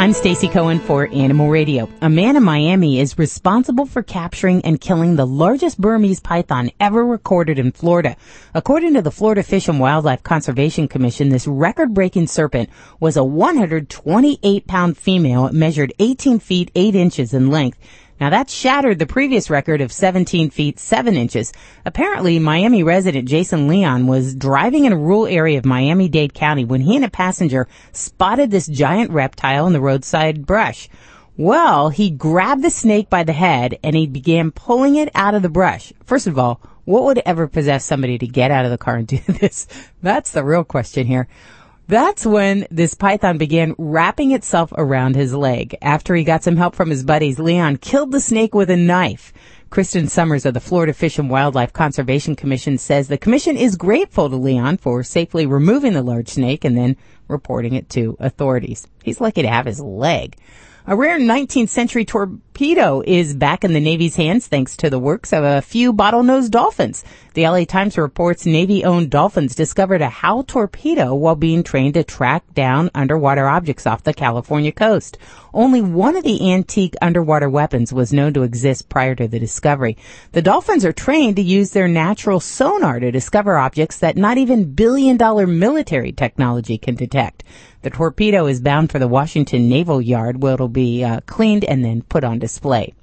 I'm Stacy Cohen for Animal Radio. A man in Miami is responsible for capturing and killing the largest Burmese python ever recorded in Florida. According to the Florida Fish and Wildlife Conservation Commission, this record-breaking serpent was a 128 pound female, measured 18 feet 8 inches in length. Now that shattered the previous record of 17 feet 7 inches. Apparently, Miami resident Jason Leon was driving in a rural area of Miami-Dade County when he and a passenger spotted this giant reptile in the roadside brush. Well, he grabbed the snake by the head and he began pulling it out of the brush. First of all, what would ever possess somebody to get out of the car and do (laughs) this? That's the real question here. That's when this python began wrapping itself around his leg. After he got some help from his buddies, Leon killed the snake with a knife. Kristen Sommers of the Florida Fish and Wildlife Conservation Commission says the commission is grateful to Leon for safely removing the large snake and then reporting it to authorities. He's lucky to have his leg. A rare 19th century torpedo is back in the Navy's hands thanks to the works of a few bottlenose dolphins. The LA Times reports Navy-owned dolphins discovered a Howe torpedo while being trained to track down underwater objects off the California coast. Only one of the antique underwater weapons was known to exist prior to the discovery. The dolphins are trained to use their natural sonar to discover objects that not even billion dollar military technology can detect. The torpedo is bound for the Washington Naval Yard where it'll be uh, cleaned and then put on display.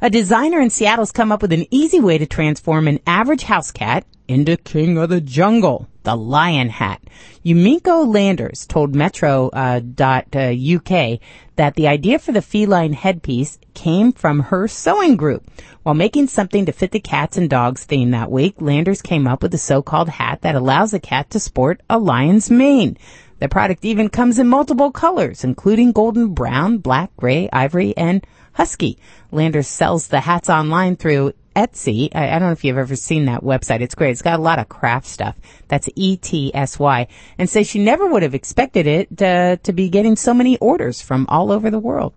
A designer in Seattle's come up with an easy way to transform an average house cat into king of the jungle, the lion hat. Yumiko Landers told Metro.uk uh, uh, that the idea for the feline headpiece came from her sewing group. While making something to fit the cats and dogs theme that week, Landers came up with a so-called hat that allows a cat to sport a lion's mane. The product even comes in multiple colors, including golden brown, black, gray, ivory, and husky. Landers sells the hats online through Etsy. I, I, don't know if you've ever seen that website. It's great. It's got a lot of craft stuff. That's E-T-S-Y. And says she never would have expected it to, to be getting so many orders from all over the world.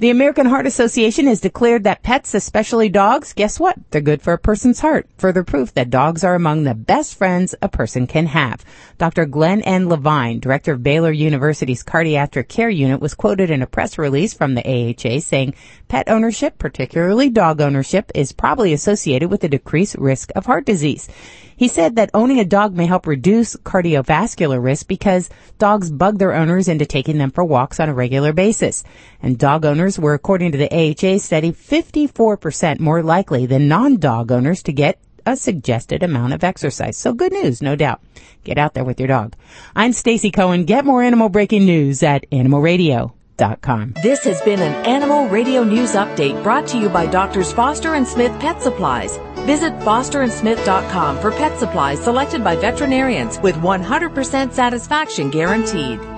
The American Heart Association has declared that pets, especially dogs, guess what? They're good for a person's heart. Further proof that dogs are among the best friends a person can have. Dr. Glenn N. Levine, director of Baylor University's Cardiac Care Unit, was quoted in a press release from the AHA saying pet ownership, particularly dog ownership, is probably associated with a decreased risk of heart disease. He said that owning a dog may help reduce cardiovascular risk because dogs bug their owners into taking them for walks on a regular basis. And dog owners were, according to the AHA study, 54% more likely than non-dog owners to get a suggested amount of exercise. So good news, no doubt. Get out there with your dog. I'm Stacy Cohen. Get more animal breaking news at animalradio.com. This has been an Animal Radio News Update brought to you by Doctors Foster and Smith Pet Supplies. Visit fosterandsmith.com for pet supplies selected by veterinarians with 100% satisfaction guaranteed.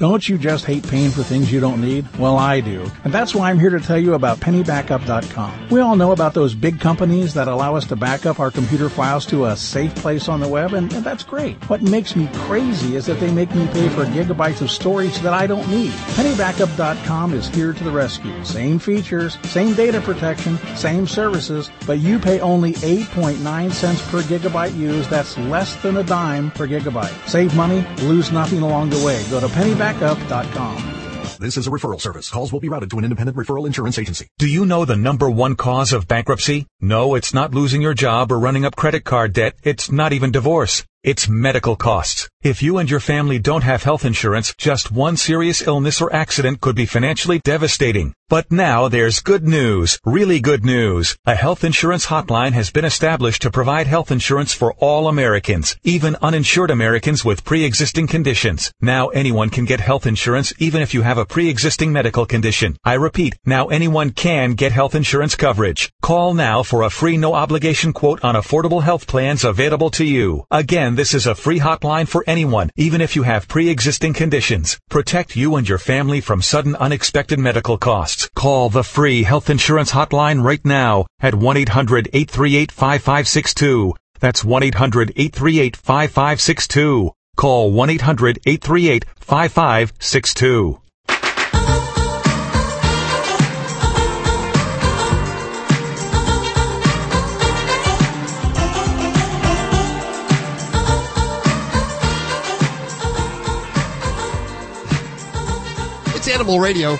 Don't you just hate paying for things you don't need? Well, I do. And that's why I'm here to tell you about pennybackup.com. We all know about those big companies that allow us to back up our computer files to a safe place on the web, and, and that's great. What makes me crazy is that they make me pay for gigabytes of storage that I don't need. Pennybackup.com is here to the rescue. Same features, same data protection, same services, but you pay only 8.9 cents per gigabyte used. That's less than a dime per gigabyte. Save money, lose nothing along the way. Go to pennybackup.com backup.com. This is a referral service. Calls will be routed to an independent referral insurance agency. Do you know the number one cause of bankruptcy? No, it's not losing your job or running up credit card debt. It's not even divorce. It's medical costs. If you and your family don't have health insurance, just one serious illness or accident could be financially devastating. But now there's good news, really good news. A health insurance hotline has been established to provide health insurance for all Americans, even uninsured Americans with pre-existing conditions. Now anyone can get health insurance even if you have a pre-existing medical condition. I repeat, now anyone can get health insurance coverage. Call now for a free no obligation quote on affordable health plans available to you. Again, this is a free hotline for anyone, even if you have pre-existing conditions. Protect you and your family from sudden unexpected medical costs. Call the free health insurance hotline right now at 1-800-838-5562. That's 1-800-838-5562. Call 1-800-838-5562. Animal Radio.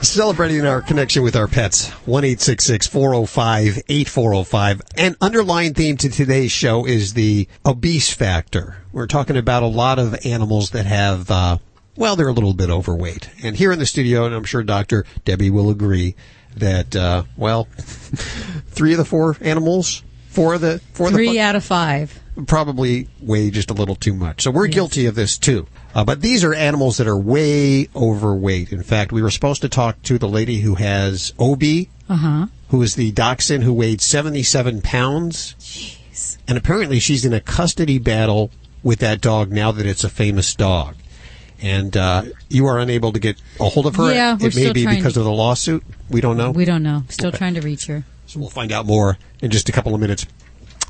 Celebrating our connection with our pets. 1 405 8405. An underlying theme to today's show is the obese factor. We're talking about a lot of animals that have, uh, well, they're a little bit overweight. And here in the studio, and I'm sure Dr. Debbie will agree, that, uh, well, (laughs) three of the four animals, four of the, four of the Three out of five. probably weigh just a little too much. So we're guilty of this too. Uh, but these are animals that are way overweight. In fact, we were supposed to talk to the lady who has Obi, Uh huh. who is the dachshund who weighed 77 pounds. Jeez. And apparently she's in a custody battle with that dog now that it's a famous dog. And uh, you are unable to get a hold of her. Yeah, we're it may still be because to- of the lawsuit. We don't know. We don't know. Still Okay. trying to reach her. So we'll find out more in just a couple of minutes.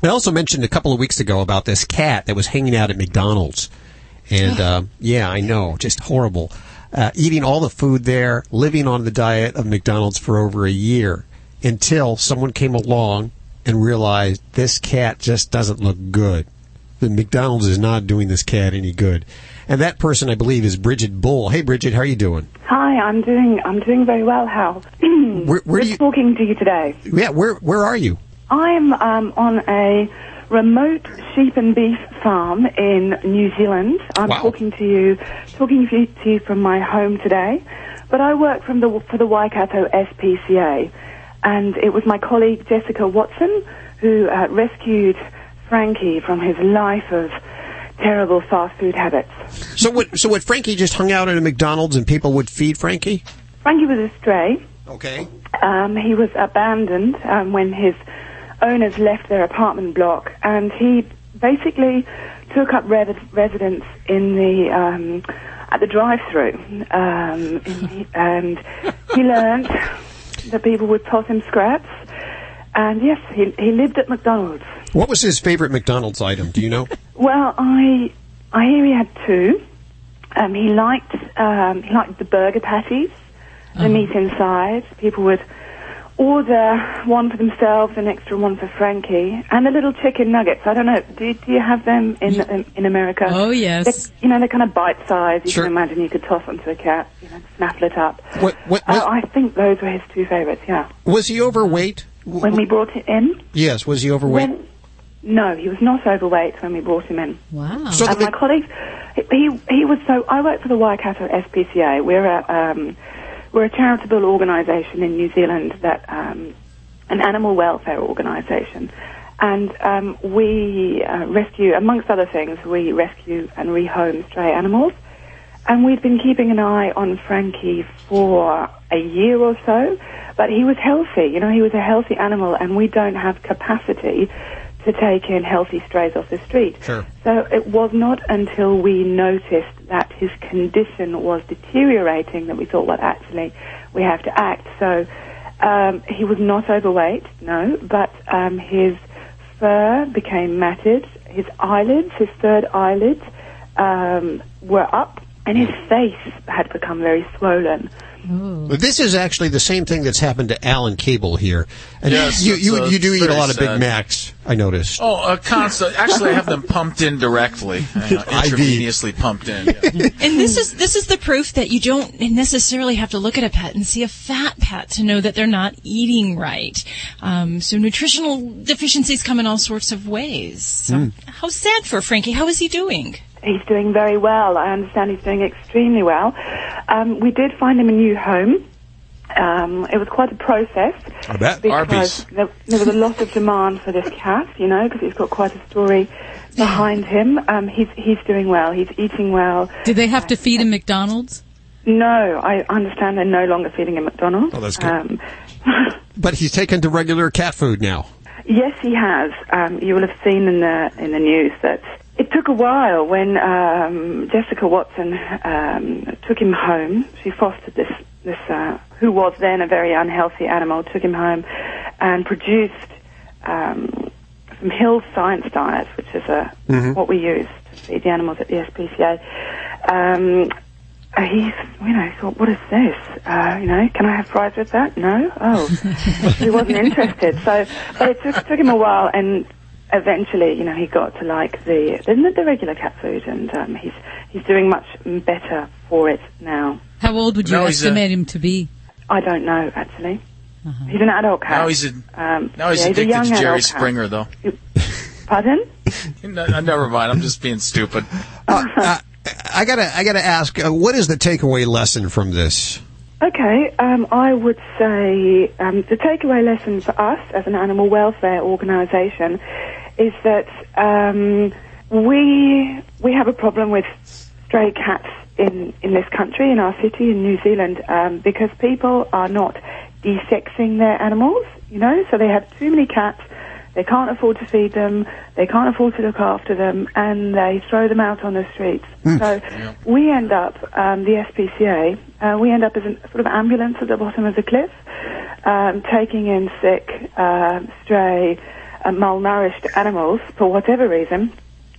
I also mentioned a couple of weeks ago about this cat that was hanging out at McDonald's. And, uh, yeah, I know, just horrible. Uh, eating all the food there, living on the diet of McDonald's for over a year until someone came along and realized this cat just doesn't look good. The McDonald's is not doing this cat any good. And that person, I believe, is Bridget Bull. Hey, Bridget, how are you doing? Hi, I'm doing I'm doing very well, Hal. (clears throat) Where, where do you? talking to you today. Yeah, where where are you? I'm um, on a remote sheep and beef farm in New Zealand. I'm talking to you, talking to you, to you from my home today. But I work from the for the Waikato SPCA, and it was my colleague Jessica Watson who uh, rescued Frankie from his life of terrible fast food habits. So what? So what? Frankie just hung out at a McDonald's and people would feed Frankie. Frankie was a stray. Okay. Um, he was abandoned um, when his owners left their apartment block, and he basically took up re- residence in the um, at the drive-through, um, in- (laughs) and he learned that people would toss him scraps. And yes, he he lived at McDonald's. What was his favorite McDonald's item? Do you know? (laughs) Well, I I hear he had two. Um, he liked um, he liked the burger patties, the meat inside. People would order one for themselves, an extra one for Frankie, and the little chicken nuggets. I don't know. Do, do you have them in in, in America? Oh, yes. They're, you know, they're kind of bite sized. You Sure. can imagine you could toss onto a cat, you know, snaffle it up. What? What? Uh, I think those were his two favorites. Yeah. Was he overweight? When we brought it in. Yes. Was he overweight? When, no, he was not overweight when we brought him in. Wow. So and my colleagues, he he was so. I work for the Waikato SPCA. We're a um, we're a charitable organisation in New Zealand that um, an animal welfare organisation, and um, we uh, rescue, amongst other things, we rescue and rehome stray animals. And we've been keeping an eye on Frankie for a year or so, but he was healthy. You know, he was a healthy animal, and we don't have capacity to take in healthy strays off the street. Sure. So it was not until we noticed that his condition was deteriorating that we thought, well, actually, we have to act. So um, he was not overweight, no, but um, his fur became matted. His eyelids, his third eyelid, um, were up, and his face had become very swollen. But this is actually the same thing that's happened to Alan Kabel here. And Yes, you, you, you do eat a lot of Big. Macs, I noticed. Oh, a constant. Actually, I have them pumped in directly, you know, (laughs) intravenously pumped in. yeah. (laughs) and this is this is the proof that you don't necessarily have to look at a pet and see a fat pet to know that they're not eating right. Um, so nutritional deficiencies come in all sorts of ways. So Mm. how sad for Frankie. How is he doing? He's doing very well. I understand he's doing extremely well. Um, we did find him a new home. Um, it was quite a process. I bet. Because there, there was a lot of demand for this cat, you know, because he's got quite a story behind him. Um, he's he's doing well. He's eating well. Did they have to feed him McDonald's? No, I understand they're no longer feeding him McDonald's. Oh, that's good. Um, (laughs) But he's taken to regular cat food now. Yes, he has. Um, you will have seen in the in the news that it took a while when um, Jessica Watson um, took him home. She fostered this this uh, who was then a very unhealthy animal. Took him home and produced um, some Hill Science diet, which is a Mhm. what we use to feed the animals at the SPCA. Um, uh, he's, you know, thought, what is this? Uh, you know, can I have fries with that? No? Oh. (laughs) he wasn't interested. So, but it took, took him a while and eventually, you know, he got to like the, the, the regular cat food and, um, he's, he's doing much better for it now. How old would you No, he's a- estimate him to be? I don't know, actually. He's an adult cat. Now he's a, um, now he's yeah, a addicted young to Jerry adult cat. Springer, though. (laughs) Pardon? No, no, never mind. I'm just being stupid. I gotta, I gotta ask, uh, what is the takeaway lesson from this? Okay, um, I would say um, the takeaway lesson for us as an animal welfare organisation is that um, we we have a problem with stray cats in in this country, in our city, in New Zealand, um, because people are not desexing their animals. You know, so they have too many cats. They can't afford to feed them. They can't afford to look after them, and they throw them out on the streets. So we end up, um, the SPCA, uh, we end up as a sort of ambulance at the bottom of the cliff, um, taking in sick, uh, stray, uh, malnourished animals for whatever reason,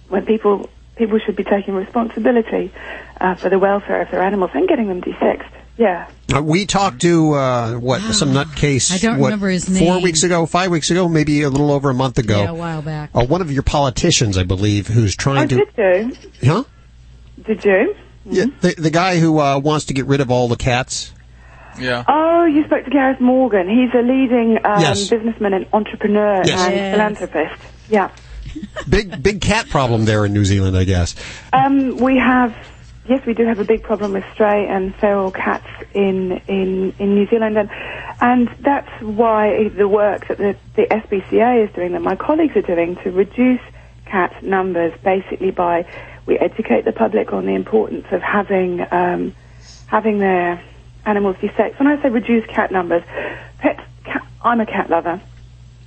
when people people should be taking responsibility uh, for the welfare of their animals and getting them desexed. Yeah. Uh, we talked to uh, what some nutcase. I don't what, remember his name. Four weeks ago, five weeks ago, maybe a little over a month ago. Yeah, a while back. Uh, one of your politicians, I believe, who's I trying to. did do. Huh? Did you? Yeah, the, the guy who uh, wants to get rid of all the cats. Yeah. Oh, you spoke to Gareth Morgan. He's a leading um, Yes. businessman and entrepreneur Yes. and Yes. philanthropist. Yeah. Big big cat problem there in New Zealand, I guess. Um, we have, yes, we do have a big problem with stray and feral cats in in, in New Zealand, and and that's why the work that the, the SPCA is doing, that my colleagues are doing, to reduce cat numbers, basically by we educate the public on the importance of having um, having their animals desexed. When I say reduce cat numbers, pets. Cat, I'm a cat lover.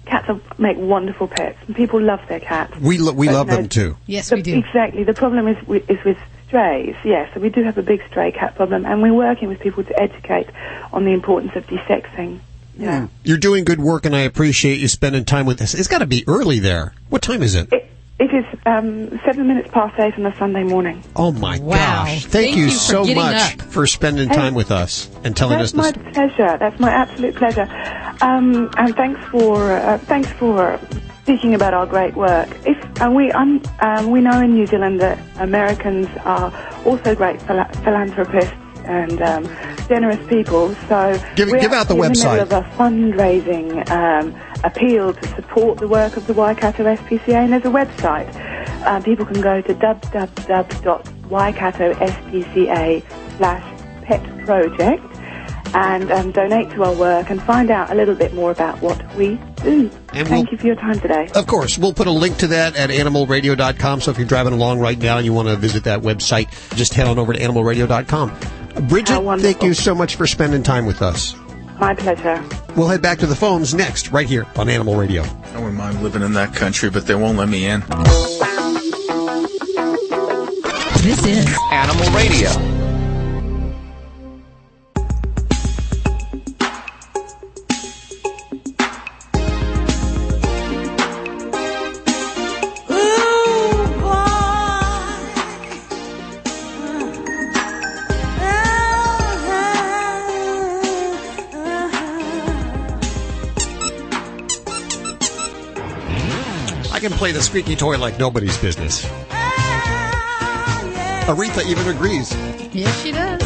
Cats are, make wonderful pets, and people love their cats. We lo- we But, love you know, them too. Yes, the- we do. Exactly. The problem is with, is with strays. Yes, so we do have a big stray cat problem, and we're working with people to educate on the importance of desexing. Yeah. You're doing good work, and I appreciate you spending time with us. It's got to be early there. What time is it? It is um, seven minutes past eight on a Sunday morning. Oh my Wow. gosh! Thank, Thank you, you so much up. for spending Hey, time with us and telling That's us my this. pleasure. That's my absolute pleasure. Um, and thanks for uh, thanks for speaking about our great work. If and we um, um, we know in New Zealand that Americans are also great phila- philanthropists and um, generous people. So Give- we're give out the actually in website. the middle of a fundraising um, appeal to support the work of the Waikato SPCA, and there's a website. Uh, people can go to www.waikatospca slash pet project and um, donate to our work and find out a little bit more about what we do. And Thank we'll- you for your time today. Of course, we'll put a link to that at animalradio.com. So if you're driving along right now and you want to visit that website, just head on over to animalradio.com. Bridget, thank you so much for spending time with us. My pleasure. We'll head back to the phones next, right here on Animal Radio. I wouldn't mind living in that country, but they won't let me in. This is Animal Radio. Play the squeaky toy like nobody's business. Aretha even agrees. Yes, she does.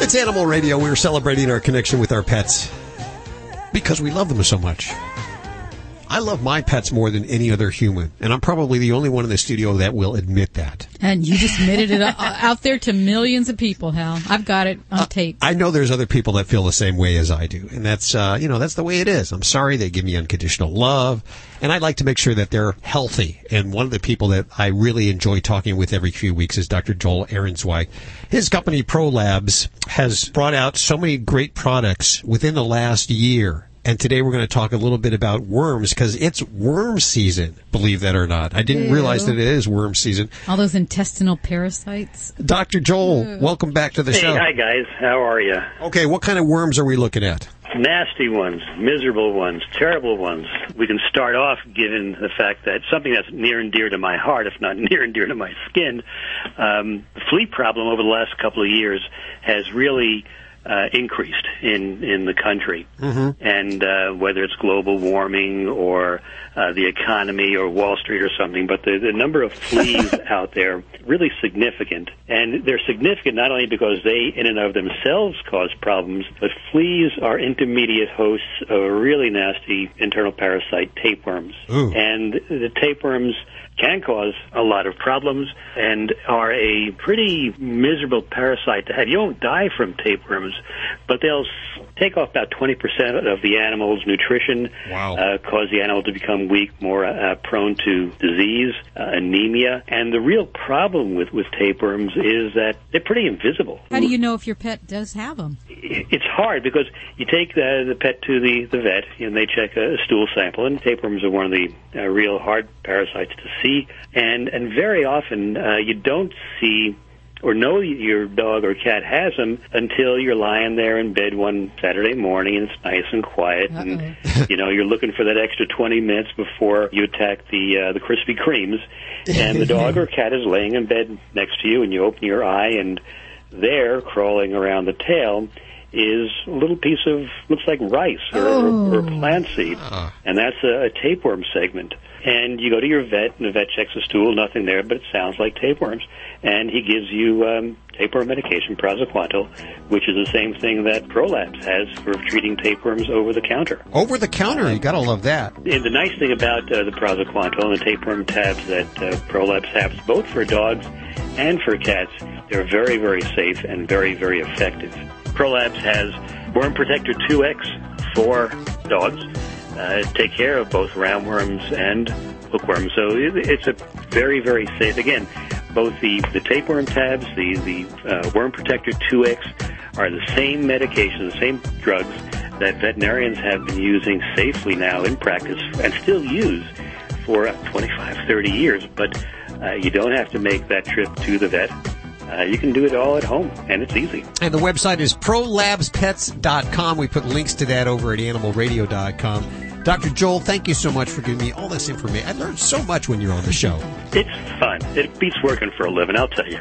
It's Animal Radio. We're celebrating our connection with our pets because we love them so much. I love my pets more than any other human, and I'm probably the only one in the studio that will admit that. And you just admitted it uh, uh, out there to millions of people, Hal. I've got it on uh, tape. I know there's other people that feel the same way as I do, and that's uh, you know that's the way it is. I'm sorry they give me unconditional love, and I'd like to make sure that they're healthy. And one of the people that I really enjoy talking with every few weeks is Dr. Joel Ehrenzweig. His company Pro Labs has brought out so many great products within the last year. And today we're going to talk a little bit about worms because it's worm season, believe that or not. I didn't Ew. realize that it is worm season. All those intestinal parasites. Dr. Joel, welcome back to the hey, show. hi guys. How are you? Okay, what kind of worms are we looking at? Nasty ones, miserable ones, terrible ones. We can start off given the fact that something that's near and dear to my heart, if not (laughs) near and dear to my skin, um, the flea problem over the last couple of years has really uh, increased in in the country, Mm-hmm. and uh, whether it's global warming or uh, the economy or Wall Street or something, but the, the number of fleas (laughs) out there really significant, and they're significant not only because they in and of themselves cause problems, but fleas are intermediate hosts of a really nasty internal parasite, tapeworms, Ooh. and the tapeworms can cause a lot of problems and are a pretty miserable parasite to have. You won't die from tapeworms, but they'll take off about 20% of the animal's nutrition, Wow. uh, cause the animal to become weak, more uh, prone to disease, uh, anemia. And the real problem with, with tapeworms is that they're pretty invisible. How do you know if your pet does have them? It's hard because you take the, the pet to the, the vet and they check a, stool sample, and tapeworms are one of the uh, real hard parasites to see. And, and very often uh, you don't see or know your dog or cat has them until you're lying there in bed one Saturday morning and it's nice and quiet and you know you're looking for that extra 20 minutes before you attack the uh, the Krispy Kremes. And the dog (laughs) or cat is laying in bed next to you and you open your eye and there crawling around the tail is a little piece of looks like rice or, or, or plant seed. And that's a, a tapeworm segment. And you go to your vet and the vet checks the stool nothing there but it sounds like tapeworms. And he gives you um, tapeworm medication praziquantel which is the same thing that Pro Labs has for treating tapeworms over the counter. Over the counter, you gotta love that. and the nice thing about uh, the praziquantel and the tapeworm tabs that uh, Pro Labs has, both for dogs and for cats, they're very, very safe and very, very effective. Pro Labs has Worm Protector 2X for dogs. Uh, take care of both roundworms and hookworms. So it, it's a very, very safe. Again, both the, the tapeworm tabs, the, the uh, Worm Protector 2X are the same medication, the same drugs that veterinarians have been using safely now in practice and still use for 25, 30 years. But uh, you don't have to make that trip to the vet. Uh, you can do it all at home, and it's easy. And the website is prolabspets.com. We put links to that over at animalradio.com. Dr. Joel, thank you so much for giving me all this information. I learned so much when you're on the show. It's fun. It beats working for a living, I'll tell you.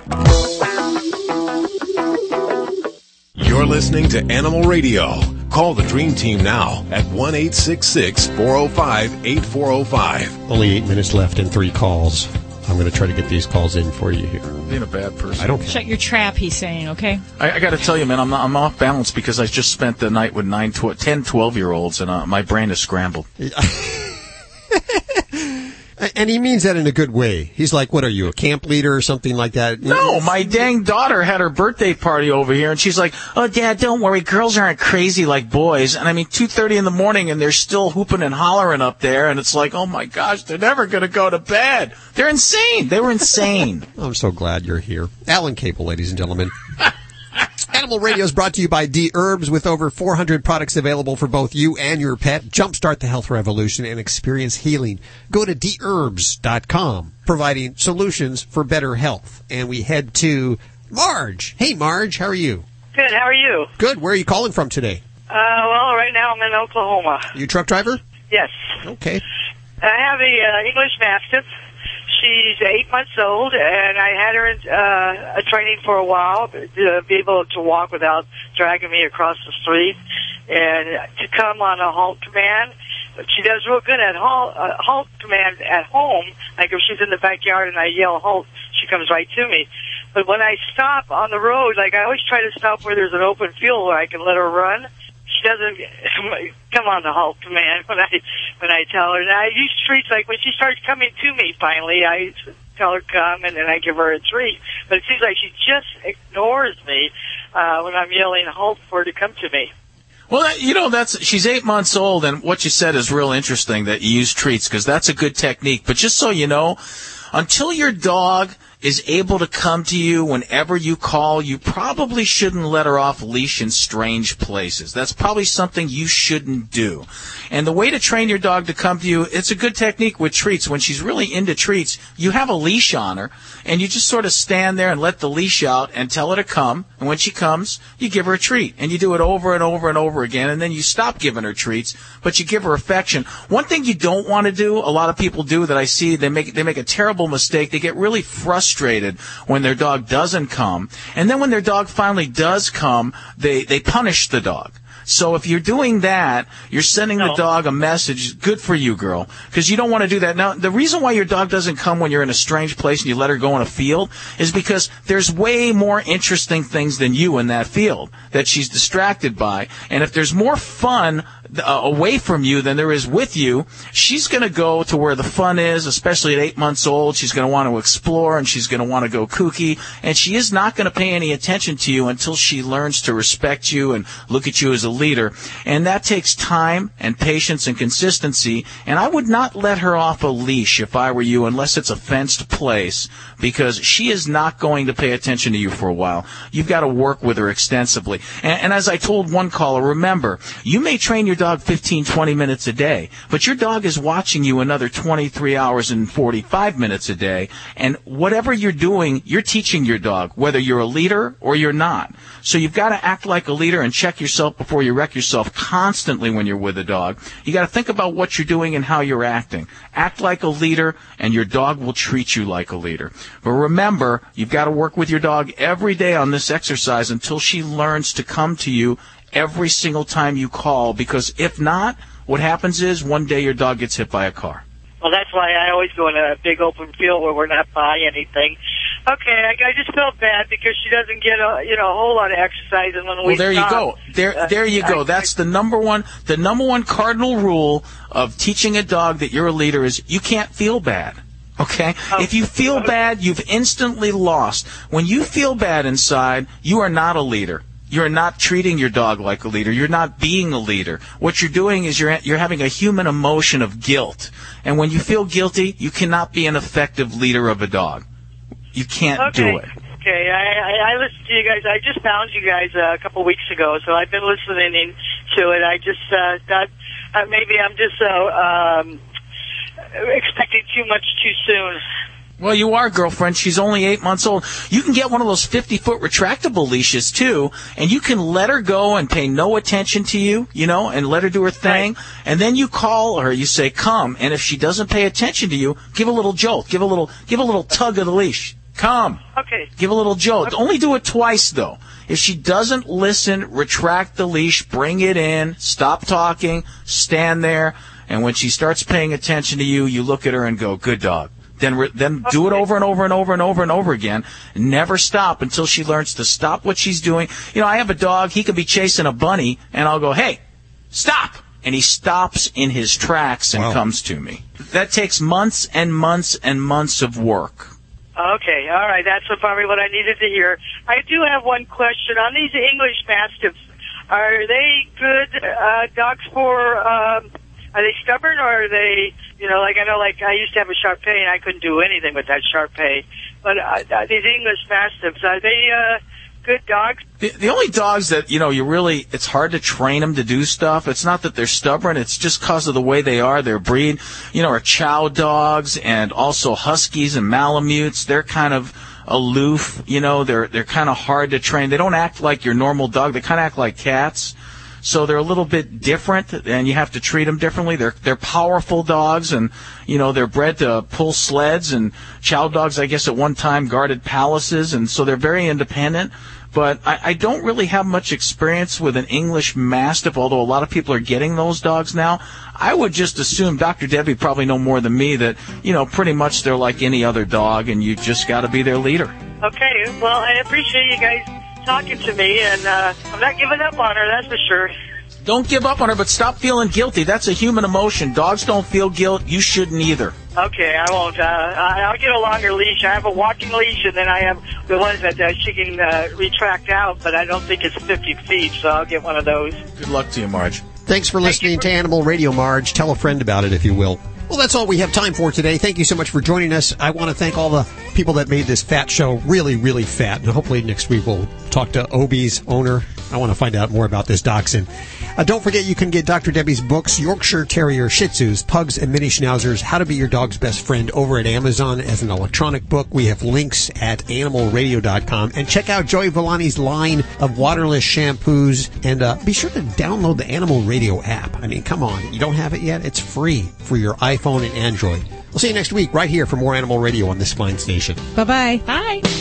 You're listening to Animal Radio. Call the Dream Team now at 1 405 8405. Only eight minutes left and three calls. I'm going to try to get these calls in for you here. Being a bad person. I don't care. Shut your trap, he's saying, okay? I, I got to tell you, man, I'm, I'm off balance because I just spent the night with nine, tw- 10, 12 year olds, and uh, my brain is scrambled. (laughs) And he means that in a good way. He's like, what are you, a camp leader or something like that? No, my dang daughter had her birthday party over here, and she's like, "Oh, Dad, don't worry, girls aren't crazy like boys." And I mean, two thirty in the morning, and they're still hooping and hollering up there, and it's like, "Oh my gosh, they're never gonna go to bed. They're insane. They were insane." (laughs) Oh, I'm so glad you're here. Alan Kabel, ladies and gentlemen. Animal Radio is brought to you by D Herbs with over 400 products available for both you and your pet. Jumpstart the health revolution and experience healing. Go to dherbs.com, providing solutions for better health. And we head to Marge. Hey, Marge, how are you? Good. How are you? Good. Where are you calling from today? Uh, well, right now I'm in Oklahoma. You truck driver? Yes. Okay. I have a uh, English Mastiff. She's eight months old, and I had her in uh, a training for a while to be able to walk without dragging me across the street, and to come on a halt command. She does real good at halt, uh, halt command at home. Like if she's in the backyard and I yell halt, she comes right to me. But when I stop on the road, like I always try to stop where there's an open field where I can let her run. Doesn't (laughs) come on the halt command (laughs) when I when I tell her. And I use treats like when she starts coming to me. Finally, I tell her come, and then I give her a treat. But it seems like she just ignores me uh, when I'm yelling halt for her to come to me. Well, you know, that's she's eight months old, and what you said is real interesting that you use treats because that's a good technique. But just so you know, until your dog is able to come to you whenever you call, you probably shouldn't let her off leash in strange places. That's probably something you shouldn't do. And the way to train your dog to come to you, it's a good technique with treats. When she's really into treats, you have a leash on her and you just sort of stand there and let the leash out and tell her to come. And when she comes, you give her a treat and you do it over and over and over again. And then you stop giving her treats, but you give her affection. One thing you don't want to do, a lot of people do that I see, they make, they make a terrible mistake. They get really frustrated when their dog doesn't come. And then when their dog finally does come, they, they punish the dog. So if you're doing that, you're sending the dog a message. Good for you, girl, because you don't want to do that. Now, the reason why your dog doesn't come when you're in a strange place and you let her go in a field is because there's way more interesting things than you in that field that she's distracted by. And if there's more fun Uh, away from you than there is with you, she's going to go to where the fun is, especially at eight months old. She's going to want to explore and she's going to want to go kooky. And she is not going to pay any attention to you until she learns to respect you and look at you as a leader. And that takes time and patience and consistency. And I would not let her off a leash if I were you unless it's a fenced place because she is not going to pay attention to you for a while. You've got to work with her extensively. And, and as I told one caller, remember, you may train your dog 15, 20 minutes a day, but your dog is watching you another 23 hours and 45 minutes a day. And whatever you're doing, you're teaching your dog, whether you're a leader or you're not. So you've got to act like a leader and check yourself before you wreck yourself constantly when you're with a dog. You got to think about what you're doing and how you're acting. Act like a leader and your dog will treat you like a leader. But remember, you've got to work with your dog every day on this exercise until she learns to come to you every single time you call because if not, what happens is one day your dog gets hit by a car. Well, that's why I always go in a big open field where we're not by anything. Okay, I, I just felt bad because she doesn't get a you know a whole lot of exercise, and when we Well, there you go. There, uh, there you go. That's the number one, the number one cardinal rule of teaching a dog that you're a leader is you can't feel bad. Okay? If you feel bad, you've instantly lost. When you feel bad inside, you are not a leader. You're not treating your dog like a leader. You're not being a leader. What you're doing is you're you're having a human emotion of guilt. And when you feel guilty, you cannot be an effective leader of a dog. You can't okay. do it. Okay, I, I, I listened to you guys. I just found you guys uh, a couple weeks ago, so I've been listening to it. I just uh, thought uh, maybe I'm just so um, expecting too much too soon. Well, you are, girlfriend. She's only eight months old. You can get one of those 50 foot retractable leashes too, and you can let her go and pay no attention to you, you know, and let her do her thing. And then you call her, you say, come. And if she doesn't pay attention to you, give a little jolt, give a little, give a little tug of the leash. Come. Okay. Give a little jolt. Only do it twice though. If she doesn't listen, retract the leash, bring it in, stop talking, stand there, and when she starts paying attention to you, you look at her and go, good dog. Then, re- then do it over and over and over and over and over again. Never stop until she learns to stop what she's doing. You know, I have a dog. He could be chasing a bunny, and I'll go, "Hey, stop!" And he stops in his tracks and comes to me. That takes months and months and months of work. Okay, all right. That's probably what I needed to hear. I do have one question on these English Mastiffs. Are they good uh, dogs for? Um, are they stubborn or are they? You know, like I know, like I used to have a Shar Pei and I couldn't do anything with that Shar Pei. But uh, these English Mastiffs, are they uh, good dogs? The, the only dogs that you know you really it's hard to train them to do stuff. It's not that they're stubborn. It's just because of the way they are. Their breed, you know, are Chow dogs and also Huskies and Malamutes. They're kind of aloof. You know, they're they're kind of hard to train. They don't act like your normal dog. They kind of act like cats. So they're a little bit different, and you have to treat them differently. They're they're powerful dogs, and you know they're bred to pull sleds. And chow dogs, I guess, at one time guarded palaces, and so they're very independent. but I, I don't really have much experience with an English Mastiff, although a lot of people are getting those dogs now. I would just assume Dr. Debbie probably know more than me that, you know, pretty much they're like any other dog and you just got to be their leader. Okay, well, I appreciate you guys talking to me, and uh, I'm not giving up on her, that's for sure. Don't give up on her, but stop feeling guilty. That's a human emotion. Dogs don't feel guilt. You shouldn't either. Okay, I won't. Uh, I- I'll get a longer leash. I have a walking leash, and then I have the ones that uh, she can uh, retract out, but I don't think it's 50 feet, so I'll get one of those. Good luck to you, Marge. Thanks for listening to Animal Radio, Marge. Tell a friend about it if you will. Well, that's all we have time for today. Thank you so much for joining us. I want to thank all the people that made this fat show really, really fat. And hopefully next week we'll talk to Obi's owner. I want to find out more about this dachshund. Uh, don't forget you can get Dr. Debbie's books, Yorkshire Terrier, Shih Tzus, Pugs, and Mini Schnauzers, How to Be Your Dog's Best Friend over at Amazon as an electronic book. We have links at animalradio.com. And check out Joey Villani's line of waterless shampoos. And uh, be sure to download the Animal Radio app. I mean, come on. You don't have it yet? It's free for your iPhone and Android. We'll see you next week right here for more Animal Radio on this fine station. Bye bye. Bye.